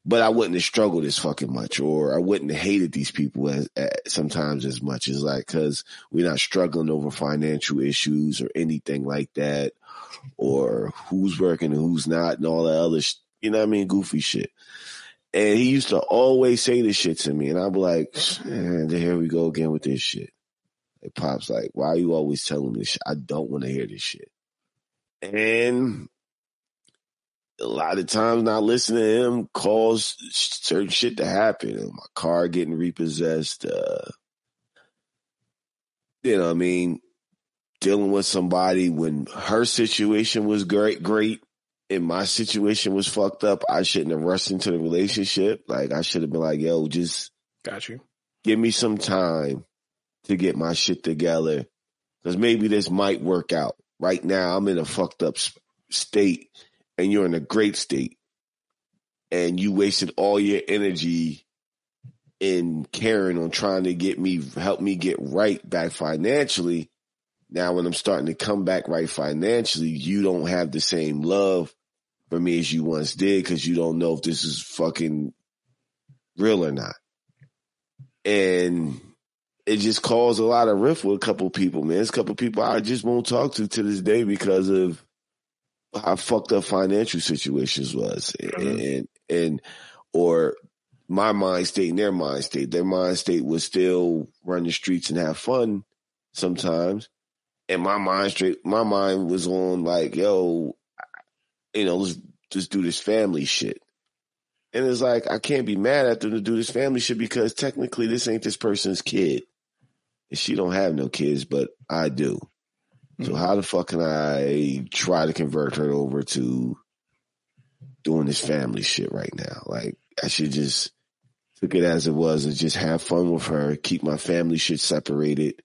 but I wouldn't have struggled as fucking much, or I wouldn't have hated these people as, as sometimes as much as like because we're not struggling over financial issues or anything like that, or who's working and who's not, and all that other, sh- you know what I mean, goofy shit. And he used to always say this shit to me, and be like, man, here we go again with this shit. Like pops, like, why are you always telling me this shit? I don't want to hear this shit. And a lot of times not listening to him cause certain shit to happen. My car getting repossessed, uh, you know what I mean? Dealing with somebody when her situation was great, great, and my situation was fucked up. I shouldn't have rushed into the relationship. Like I should have been like, yo, just got you. Give me some time to get my shit together. Cause maybe this might work out. Right now, I'm in a fucked up state and you're in a great state and you wasted all your energy in caring on trying to get me help me get right back financially now when i'm starting to come back right financially you don't have the same love for me as you once did because you don't know if this is fucking real or not and it just caused a lot of rift with a couple people man it's a couple people i just won't talk to to this day because of how fucked up financial situations was mm-hmm. and and or my mind state and their mind state. Their mind state was still run the streets and have fun sometimes. And my mind straight my mind was on like, yo, you know, let's just do this family shit. And it's like I can't be mad at them to do this family shit because technically this ain't this person's kid. And she don't have no kids, but I do. So mm. how the fuck can I try to convert her over to doing this family shit right now? Like I should just took it as it was and just have fun with her, keep my family shit separated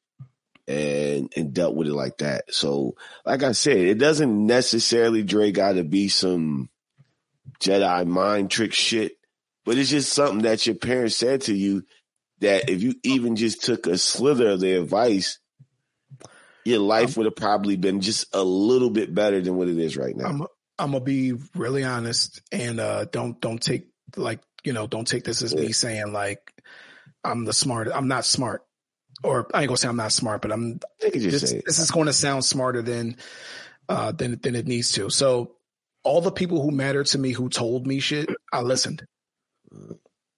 and and dealt with it like that. So like I said, it doesn't necessarily Dre gotta be some Jedi mind trick shit, but it's just something that your parents said to you that if you even just took a slither of their advice, your life would have probably been just a little bit better than what it is right now. I'm, I'm gonna be really honest and uh, don't don't take like you know don't take this as yeah. me saying like I'm the smart. I'm not smart, or I ain't gonna say I'm not smart, but I'm. This, this is going to sound smarter than uh, than than it needs to. So all the people who matter to me who told me shit, I listened.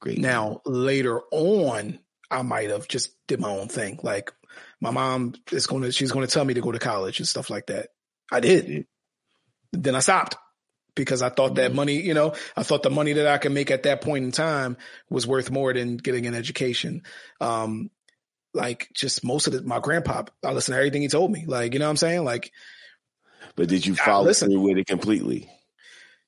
Great. Now later on, I might have just did my own thing. Like my mom is going to, she's going to tell me to go to college and stuff like that. I did. Then I stopped because I thought that mm-hmm. money, you know, I thought the money that I could make at that point in time was worth more than getting an education. Um, like just most of the, my grandpa, I listened to everything he told me. Like, you know what I'm saying? Like, but did you follow through with it completely?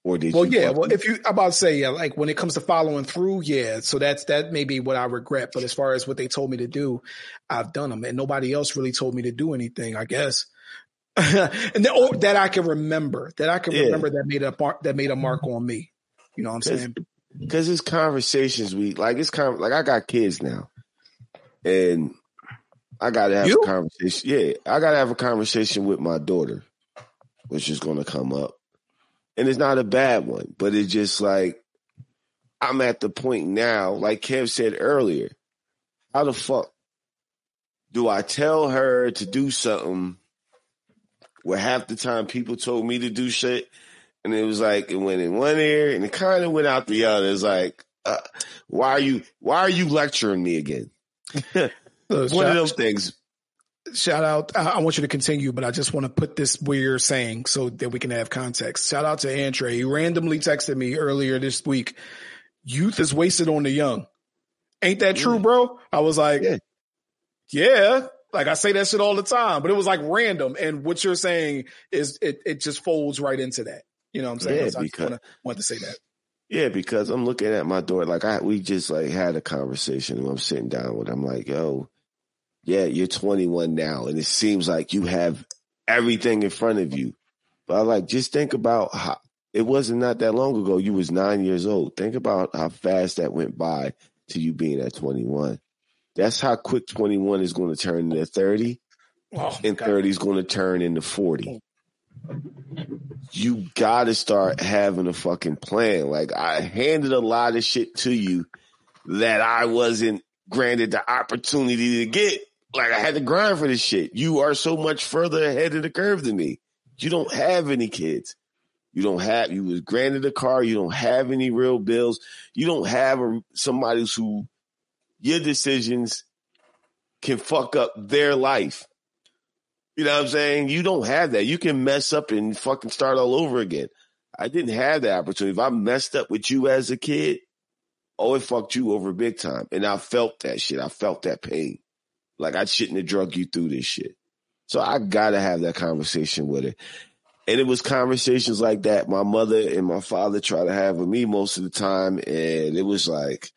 Or did you well, yeah. Well, if you I'm about to say, yeah, like when it comes to following through, yeah. So that's that may be what I regret. But as far as what they told me to do, I've done them, and nobody else really told me to do anything. I guess, and then, or, oh, that I can remember, that I can yeah. remember that made a mark, that made a mark on me. You know what I'm saying? Because it's conversations we like. It's kind of like I got kids now, and I got to have you? a conversation. Yeah, I got to have a conversation with my daughter, which is to come up and it's not a bad one, but it's just like I'm at the point now, like Kev said earlier, how the fuck do I tell her to do something where half the time people told me to do shit and it was like it went in one ear and it kind of went out the other. It's like, uh, why are you why are you lecturing me again? one of those things shout out. I, want you to continue, but I just want to put this where you're saying so that we can have context. Shout out to Andre. He randomly texted me earlier this week. Youth is wasted on the young. Ain't that true, mm. bro? I was like, yeah. yeah. Like I say that shit all the time, but it was like random. And what you're saying is it, it just folds right into that. You know what I'm saying? Yeah, so because, I want to, want to say that. Yeah, because I'm looking at my door. Like I, we just like had a conversation and I'm sitting down with, I'm like, yo, yeah, you're 21 now, and it seems like you have everything in front of you. But I like just think about how it wasn't not that long ago. You was nine years old. Think about how fast that went by to you being at 21. That's how quick 21 is going to turn into 30 Oh, and God. 30 is going to turn into 40. You got to start having a fucking plan. Like I handed a lot of shit to you that I wasn't granted the opportunity to get. Like I had to grind for this shit. You are so much further ahead of the curve than me. You don't have any kids. You don't have, you was granted a car. You don't have any real bills. You don't have a, somebody who your decisions can fuck up their life. You know what I'm saying? You don't have that. You can mess up and fucking start all over again. I didn't have that opportunity. If I messed up with you as a kid, oh, it fucked you over big time. And I felt that shit. I felt that pain. Like I shouldn't have drug you through this shit. So I gotta have that conversation with her. And it was conversations like that my mother and my father try to have with me most of the time. And it was like,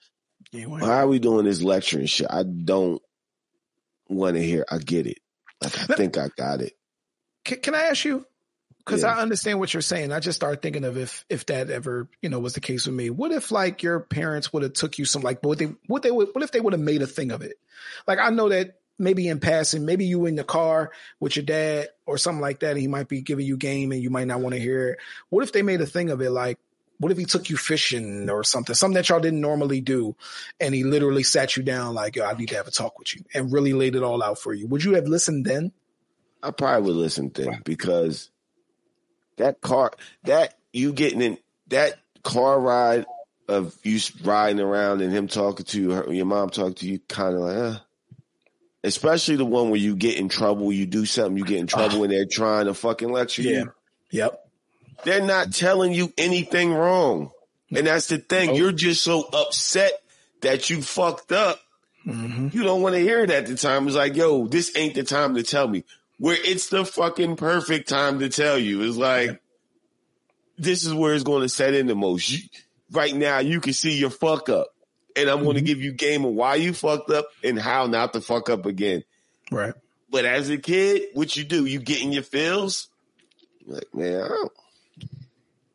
why are we doing this lecturing shit? I don't want to hear. I get it. Like I think I got it. can, can I ask you? Because Yeah. I understand what you're saying. I just started thinking of if if that ever you know was the case with me. What if like your parents would have took you some like what they what they would what if they would have made a thing of it? Like I know that maybe in passing, maybe you in the car with your dad or something like that, and he might be giving you game and you might not want to hear it. What if they made a thing of it? Like what if he took you fishing or something, something that y'all didn't normally do, and he literally sat you down like, yo, I need to have a talk with you, and really laid it all out for you? Would you have listened then? I probably would listen then because that car, that you getting in that car ride of you riding around and him talking to you, her, your mom talking to you, kind of like, uh, especially the one where you get in trouble, you do something, you get in trouble, and they're trying to fucking lecture you. Yep. They're not telling you anything wrong. And that's the thing. You're just so upset that you fucked up. hmm You don't want to hear it at the time. It's like, yo, this ain't the time to tell me. Where it's the fucking perfect time to tell you. It's like, this is where it's going to set in the most. You, right now, you can see your fuck up. And I'm going to give you game of why you fucked up and how not to fuck up again. Right. But as a kid, what you do, you get in your feels. You're like, man, I don't,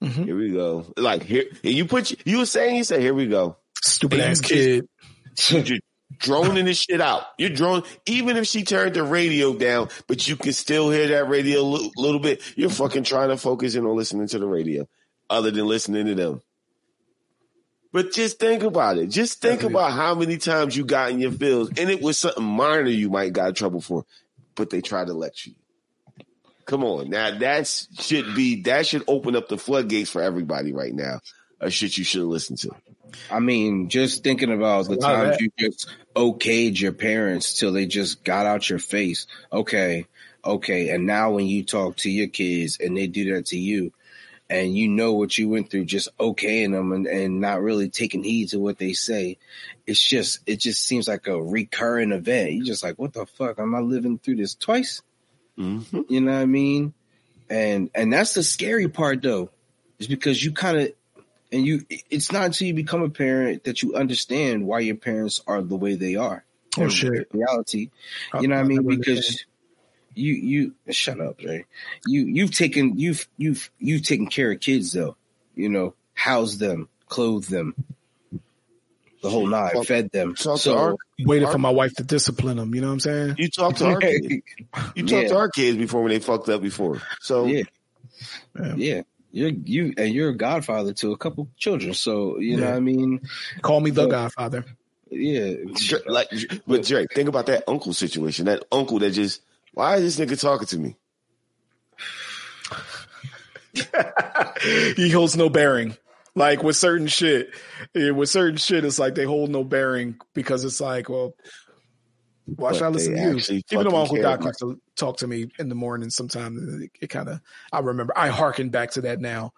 Mhm. here we go. Like here, you put you were saying you said, here we go. Stupid And ass kid. You're droning this shit out. You're drone. Even if she turned the radio down, but you can still hear that radio a little, little bit. You're fucking trying to focus in on listening to the radio, other than listening to them. But just think about it. Just think Definitely. about how many times you got in your feels, and it was something minor you might got in trouble for, but they tried to let you. Come on, now that should be that should open up the floodgates for everybody right now. A shit you should listen to. I mean, just thinking about the a lot of times that. you just okayed your parents till they just got out your face. Okay, okay. And now when you talk to your kids and they do that to you, and you know what you went through, just okaying them and, and not really taking heed to what they say, it's just it just seems like a recurring event. You're just like, what the fuck? Am I living through this twice? Mm-hmm. You know what I mean? And and that's the scary part though, is because you kind of and you it's not until you become a parent that you understand why your parents are the way they are. Oh, In shit. Reality. You know what I mean? Because you you shut up, Jay. You you've taken you've you've you've taken care of kids though. You know, house them, clothed them, the whole nine, Talk- fed them. talk to so our- waited for my wife to discipline them. You know what I'm saying? You talk to our kids. You talk Yeah. to our kids before when they fucked up before. So yeah. Yeah. Yeah. You're you and you're a godfather to a couple children. So you know what I mean? Call me the So- Godfather. Yeah. Like, but Dre, think about that uncle situation. That uncle that just, why is this nigga talking to me? he holds no bearing. Like with certain shit, yeah, with certain shit, it's like they hold no bearing because it's like, well, why should I listen to you? Even though my uncle Doc used to talk to me in the morning sometimes, it, it kind of, I remember, I hearken back to that now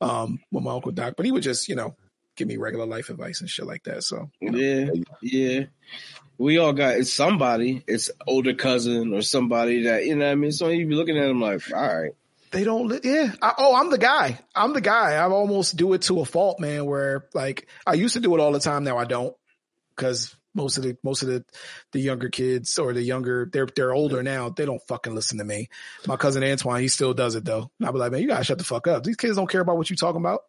um, with my uncle Doc, but he would just, you know, give me regular life advice and shit like that. So, you know, Yeah. Yeah. We all got it's somebody, it's older cousin or somebody that you know what I mean. So you be looking at them like, all right. They don't li- yeah I, oh i'm the guy i'm the guy i almost do it to a fault man where like i used to do it all the time now i don't because Most of the most of the the younger kids or the younger they're they're older now. They don't fucking listen to me. My cousin Antoine, he still does it though. And I'll be like, man, you gotta shut the fuck up. These kids don't care about what you talking about.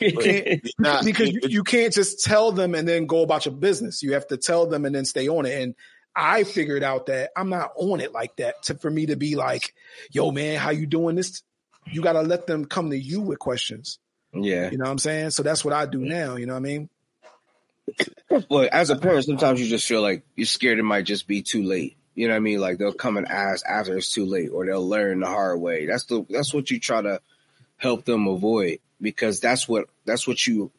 You Nah, because you, you can't just tell them and then go about your business. You have to tell them and then stay on it. And I figured out that I'm not on it like that to for me to be like, yo, man, how you doing this? You gotta let them come to you with questions. yeah. You know what I'm saying? So that's what I do now. You know what I mean? Well, as a parent, sometimes you just feel like you're scared it might just be too late. You know what I mean? Like they'll come and ask after it's too late, or they'll learn the hard way. That's the that's what you try to help them avoid because that's what that's what you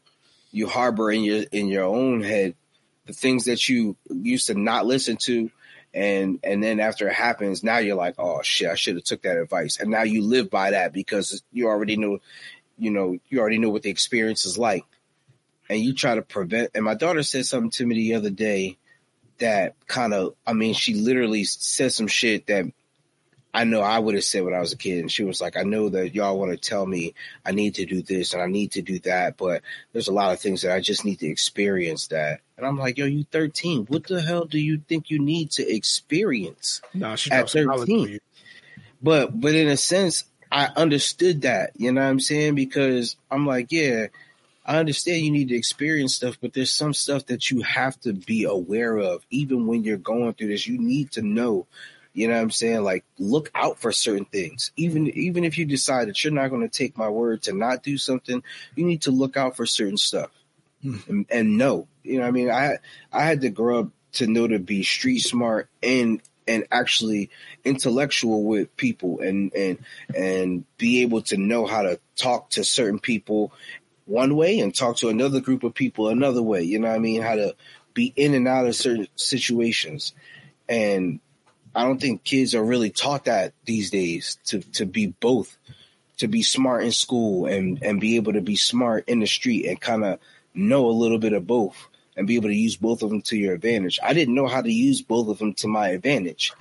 you harbor in your in your own head the things that you used to not listen to and and then after it happens now you're like oh shit i should have took that advice. And now you live by that because you already know you know you already know what the experience is like. And you try to prevent and my daughter said something to me the other day that kind of i mean she literally said some shit that i know i would have said when i was a kid and she was like i know that y'all want to tell me i need to do this and i need to do that but there's a lot of things that i just need to experience that. And i'm like yo you 13 what the hell do you think you need to experience Nah, she At dropped some 13. but but in a sense i understood that you know what i'm saying? Because i'm like yeah i understand you need to experience stuff but there's some stuff that you have to be aware of. Even when you're going through this you need to know you know what i'm saying? Like look out for certain things. Even even if you decide that you're not going to take my word to not do something you need to look out for certain stuff. Hmm. and, and know. You know what i mean? I i had to grow up to know to be street smart and and actually intellectual with people and and and be able to know how to talk to certain people one way and talk to another group of people another way. You know what i mean? How to be in and out of certain situations. And i don't think kids are really taught that these days to to be both to be smart in school and and be able to be smart in the street and kind of know a little bit of both and be able to use both of them to your advantage. I didn't know how to use both of them to my advantage.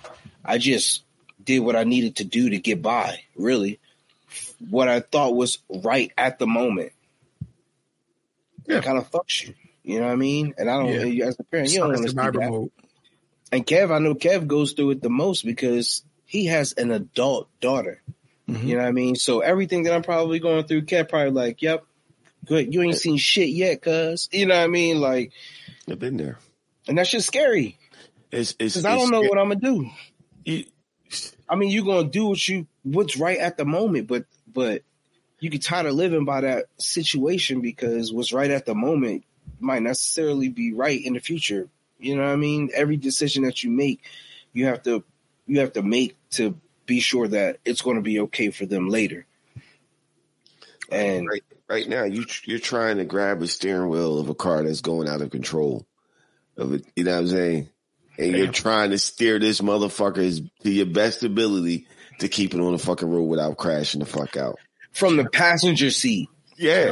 I just did what I needed to do to get by, really. What I thought was right at the moment. Yeah. It kind of fucks you. You know what I mean? And I don't, as a parent, you don't It's want to see that. mode. And Kev, I know Kev goes through it the most because he has an adult daughter. Mhm. You know what I mean? So everything that I'm probably going through, Kev probably like, yep, good. You ain't seen shit yet, cuz. You know what I mean? Like, I've been there. and that's just scary It's it's because I don't know what I'm gonna do. You, I mean, you're gonna do what you what's right at the moment, but but you get tired of living by that situation because what's right at the moment might necessarily be right in the future. You know what I mean? Every decision that you make, you have to you have to make to be sure that it's going to be okay for them later. And right right now you you're trying to grab a steering wheel of a car that's going out of control. Of it, you know what I'm saying? And you're trying to steer this motherfucker to your best ability to keep it on the fucking road without crashing the fuck out. from the passenger seat,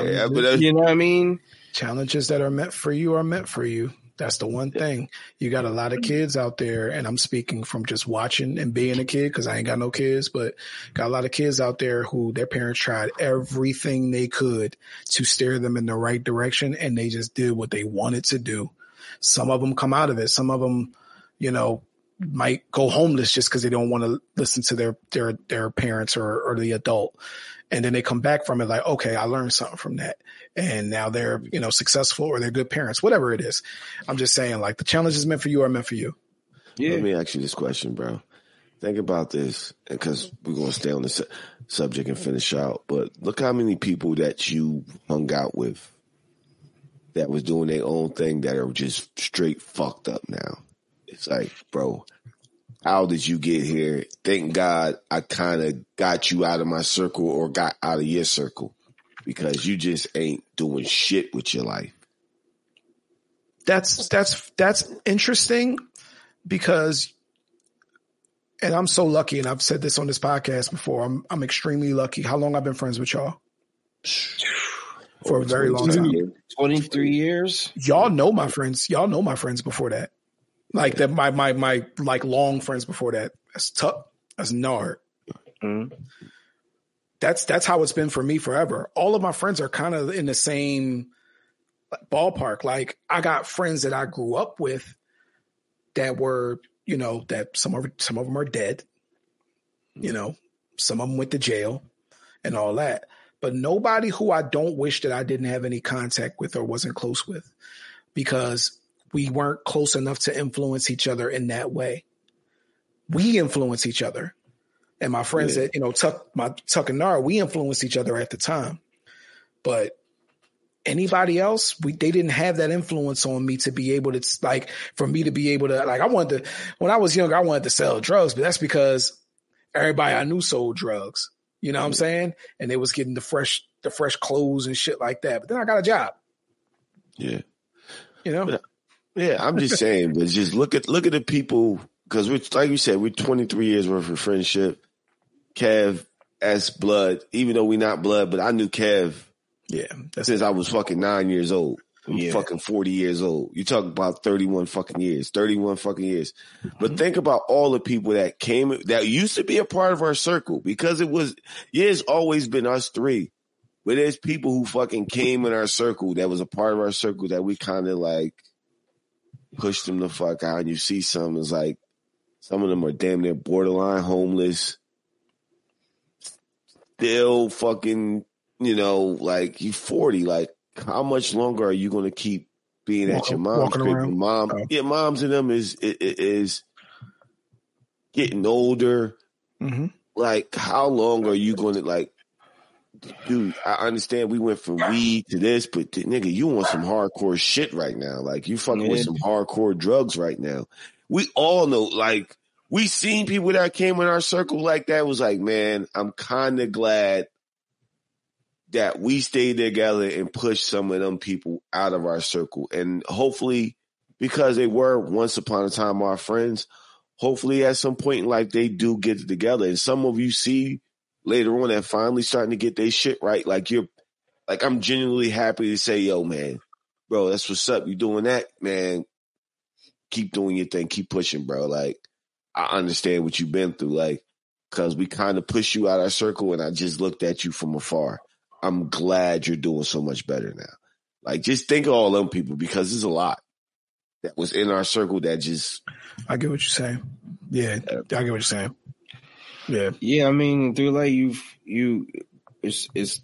Yeah, but you know what I mean? Challenges that are meant for you are meant for you. That's the one thing. You got a lot of mm-hmm. kids out there, and I'm speaking from just watching and being a kid because I ain't got no kids, but got a lot of kids out there who their parents tried everything they could to steer them in the right direction, and they just did what they wanted to do. Some of them come out of it. Some of them, you know, might go homeless just because they don't want to listen to their their their parents or or the adult and then they come back from it like okay i learned something from that and now they're you know successful or they're good parents whatever it is i'm just saying like the challenges meant for you are meant for you yeah. Let me ask you this question, bro. Think about this, because we're gonna stay on the su- subject and finish out. But look how many people that you hung out with that was doing their own thing that are just straight fucked up now. It's like, bro, how did you get here? Thank God I kind of got you out of my circle or got out of your circle because you just ain't doing shit with your life. that's that's that's interesting because and i'm so lucky and i've said this on this podcast before i'm i'm extremely lucky how long i've been friends with y'all for a very long time 23 years. y'all know my friends. Y'all know my friends before that. Like that, my my my like long friends before that. That's tough. That's Nard. Mhm. That's that's how it's been for me forever. All of my friends are kind of in the same ballpark. Like I got friends that I grew up with that were, you know, that some of some of them are dead. You know, some of them went to jail and all that. But nobody who I don't wish that I didn't have any contact with or wasn't close with because we weren't close enough to influence each other in that way. We influence each other. And my friends yeah. that, you know, Tuck my Tuck and Nara, we influenced each other at the time. But anybody else, we they didn't have that influence on me to be able to like for me to be able to like I wanted to when I was young, I wanted to sell drugs, but that's because everybody I knew sold drugs. You know what I'm saying? And they was getting the fresh the fresh clothes and shit like that. But then I got a job. Yeah. You know? But, yeah, I'm just saying, but just look at look at the people because we're like you said, we're 23 years worth of friendship. Kev as blood, even though we're not blood, but I knew Kev yeah, since I was fucking nine years old. I'm yeah. fucking 40 years old. You talk about 31 fucking years, 31 fucking years. Mm-hmm. But think about all the people that came, that used to be a part of our circle because it was, yeah, it's always been us three. But there's people who fucking came in our circle that was a part of our circle that we kind of like pushed them the fuck out. And you see some, it's like, some of them are damn near borderline homeless. Still fucking, you know, like you 40, like how much longer are you going to keep being at your mom's crib? Mom, oh. yeah, moms and them is is getting older. Mm-hmm. Like, how long are you going to like? Dude, I understand we went from weed to this, but nigga, you want some hardcore shit right now. Like, you fucking with some hardcore drugs right now. We all know, like, we seen people that came in our circle like that was like, man, I'm kind of glad that we stayed together and pushed some of them people out of our circle. And hopefully, because they were once upon a time our friends, hopefully at some point in life they do get together. And some of you see later on that finally starting to get their shit right. Like you're like I'm genuinely happy to say, yo, man, bro, that's what's up. You doing that, man. Keep doing your thing, keep pushing, bro. Like, I understand what you've been through, like, cause we kind of push you out of our circle and I just looked at you from afar. I'm glad you're doing so much better now. Like just think of all them people because there's a lot that was in our circle that just I get what you're saying. Yeah, I get what you're saying. Yeah. Yeah, I mean, through like you've you it's it's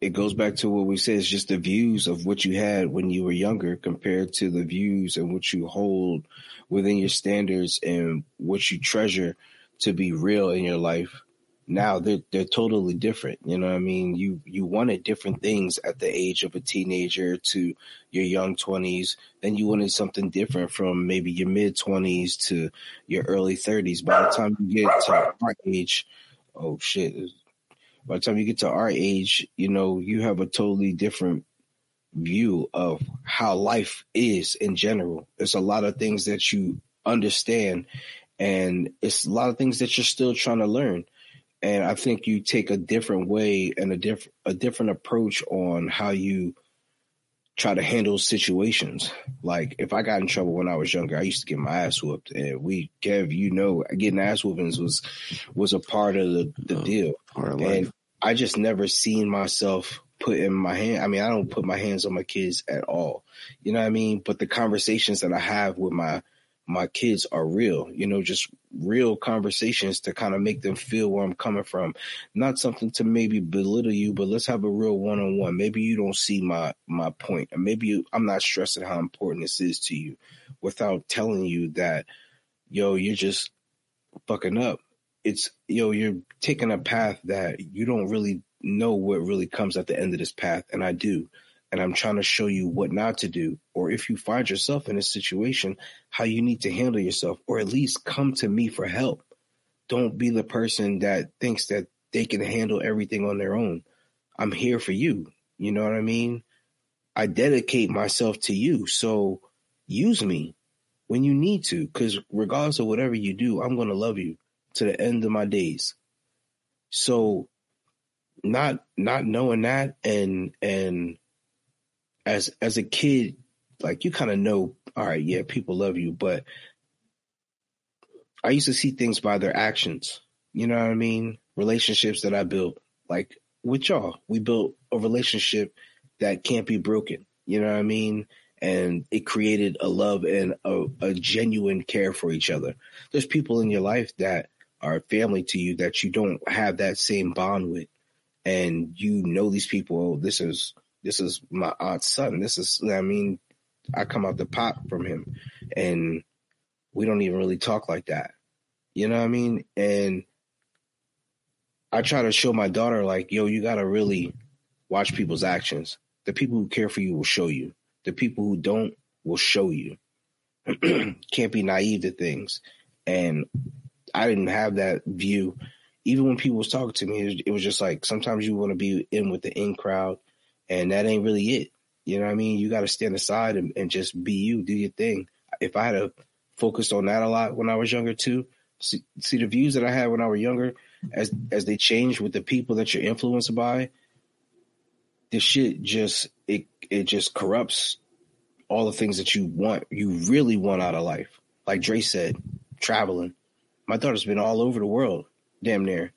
it goes back to what we said, it's just the views of what you had when you were younger compared to the views and what you hold within your standards and what you treasure to be real in your life now they're they're totally different. You know what I mean? You you wanted different things at the age of a teenager to your young twenties, then you wanted something different from maybe your mid twenties to your early thirties. By the time you get to our age, oh shit. By the time you get to our age, you know, you have a totally different view of how life is in general. There's a lot of things that you understand and it's a lot of things that you're still trying to learn and I think you take a different way and a different a different approach on how you try to handle situations. Like if I got in trouble when I was younger, I used to get my ass whooped, and we, Kev, you know, getting ass whoopings was was a part of the, the deal. and I just never seen myself put in my hand. I mean, I don't put my hands on my kids at all. You know what I mean? But the conversations that I have with my my kids are real, you know, just real conversations to kind of make them feel where I'm coming from. Not something to maybe belittle you, but let's have a real one on one. Maybe you don't see my my point, and maybe you, I'm not stressing how important this is to you without telling you that, yo, you're just fucking up. It's yo, you're taking a path that you don't really know what really comes at the end of this path, and I do and I'm trying to show you what not to do. Or if you find yourself in a situation, how you need to handle yourself, or at least come to me for help. Don't be the person that thinks that they can handle everything on their own. I'm here for you. You know what I mean? I dedicate myself to you. So use me when you need to, because regardless of whatever you do, I'm going to love you to the end of my days. So not not knowing that and and as as a kid, like you kind of know, all right, yeah, people love you, but I used to see things by their actions. You know what I mean? Relationships that I built, like with y'all, we built a relationship that can't be broken. You know what I mean? and it created a love and a, a genuine care for each other. There's people in your life that are family to you that you don't have that same bond with, and you know these people. Oh, this is this is my aunt's son. This is I mean, I come out the pot from him, and we don't even really talk like that. You know what I mean? And I try to show my daughter like, yo, you gotta really watch people's actions. The people who care for you will show you. The people who don't will show you. Can't be naive to things. And I didn't have that view. Even when people was talking to me, it was just like sometimes you want to be in with the in crowd, and that ain't really it. You know what I mean? You got to stand aside and, and, just be you, do your thing. If I had a focused on that a lot when I was younger too, see, see the views that I had when I was younger, as as they change with the people that you're influenced by, this shit just it it just corrupts all the things that you want, you really want out of life. Like Dre said, traveling. My daughter's been all over the world, damn near.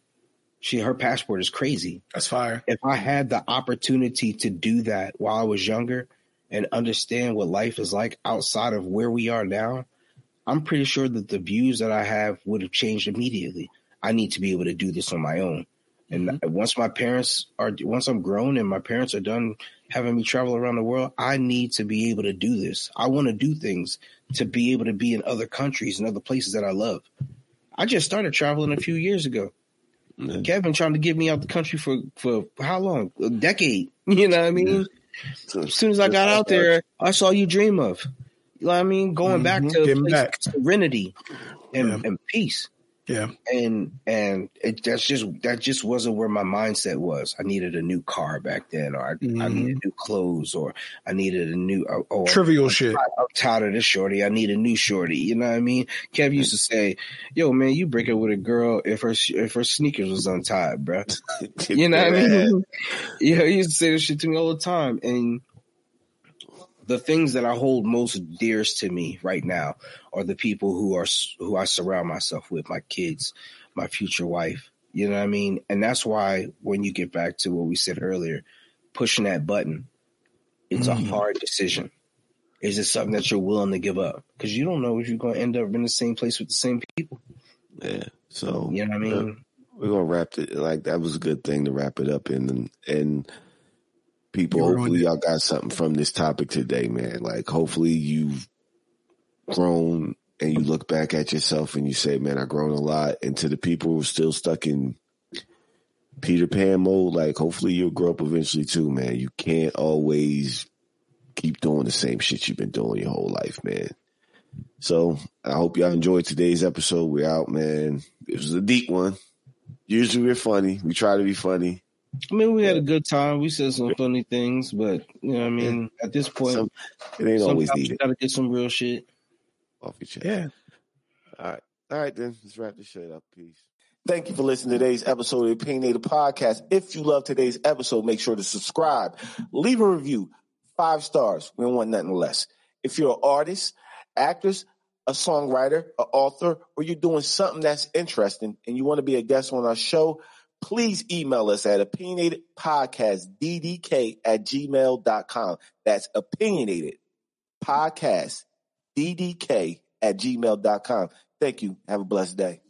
She her passport is crazy. That's fire. If I had the opportunity to do that while I was younger and understand what life is like outside of where we are now, I'm pretty sure that the views that I have would have changed immediately. I need to be able to do this on my own. And mm-hmm. once my parents are, once I'm grown and my parents are done having me travel around the world, I need to be able to do this. I want to do things to be able to be in other countries and other places that I love. I just started traveling a few years ago. Mm-hmm. Kevin trying to get me out the country for, for how long? A decade. You know what I mean? So, as soon as I got out there, I saw you dream of. You know what I mean? Going mm-hmm. back to back. serenity and, yeah. and peace. Yeah. And and it, that's just that just wasn't where my mindset was. I needed a new car back then, or I, mm-hmm. I needed new clothes, or I needed a new oh, oh trivial I'm, shit. I'm tired of this shorty. I need a new shorty. You know what I mean? Kev used to say, "Yo, man, you break up with a girl if her if her sneakers was untied, bro." you know what I mean? yeah, he used to say this shit to me all the time, and the things that I hold most dearest to me right now are the people who are who I surround myself with, my kids, my future wife. You know what I mean? And that's why when you get back to what we said earlier, pushing that button, it's mm. a hard decision. Is it something that you're willing to give up? Because you don't know if you're going to end up in the same place with the same people. Yeah. So you know what I mean? Uh, we're gonna wrap it like that was a good thing to wrap it up in and and people. Hopefully, y'all got something from this topic today, man. Like, hopefully, you've grown and you look back at yourself and you say, "Man, I've grown a lot." And to the people who are still stuck in Peter Pan mode, like, hopefully, you'll grow up eventually too, man. You can't always keep doing the same shit you've been doing your whole life, man. So I hope y'all enjoyed today's episode. We're out, man. It was a deep one. Usually we're funny. We try to be funny. I mean, we had a good time. We said some funny things, but you know, I mean, at this point, some, it ain't always needed. You got to get some real shit off your chest. Yeah. All right. All right, then. Let's wrap this shit up. Peace. Thank you for listening to today's episode of the Opinionated Podkast. If you love today's episode, make sure to subscribe, leave a review, five stars. We don't want nothing less. If you're an artist, actress, a songwriter, an author, or you're doing something that's interesting and you want to be a guest on our show, please email us at opinionatedpodcastddk at gmail.com. That's opinionated podcast ddk at gmail.com. Thank you. Have a blessed day.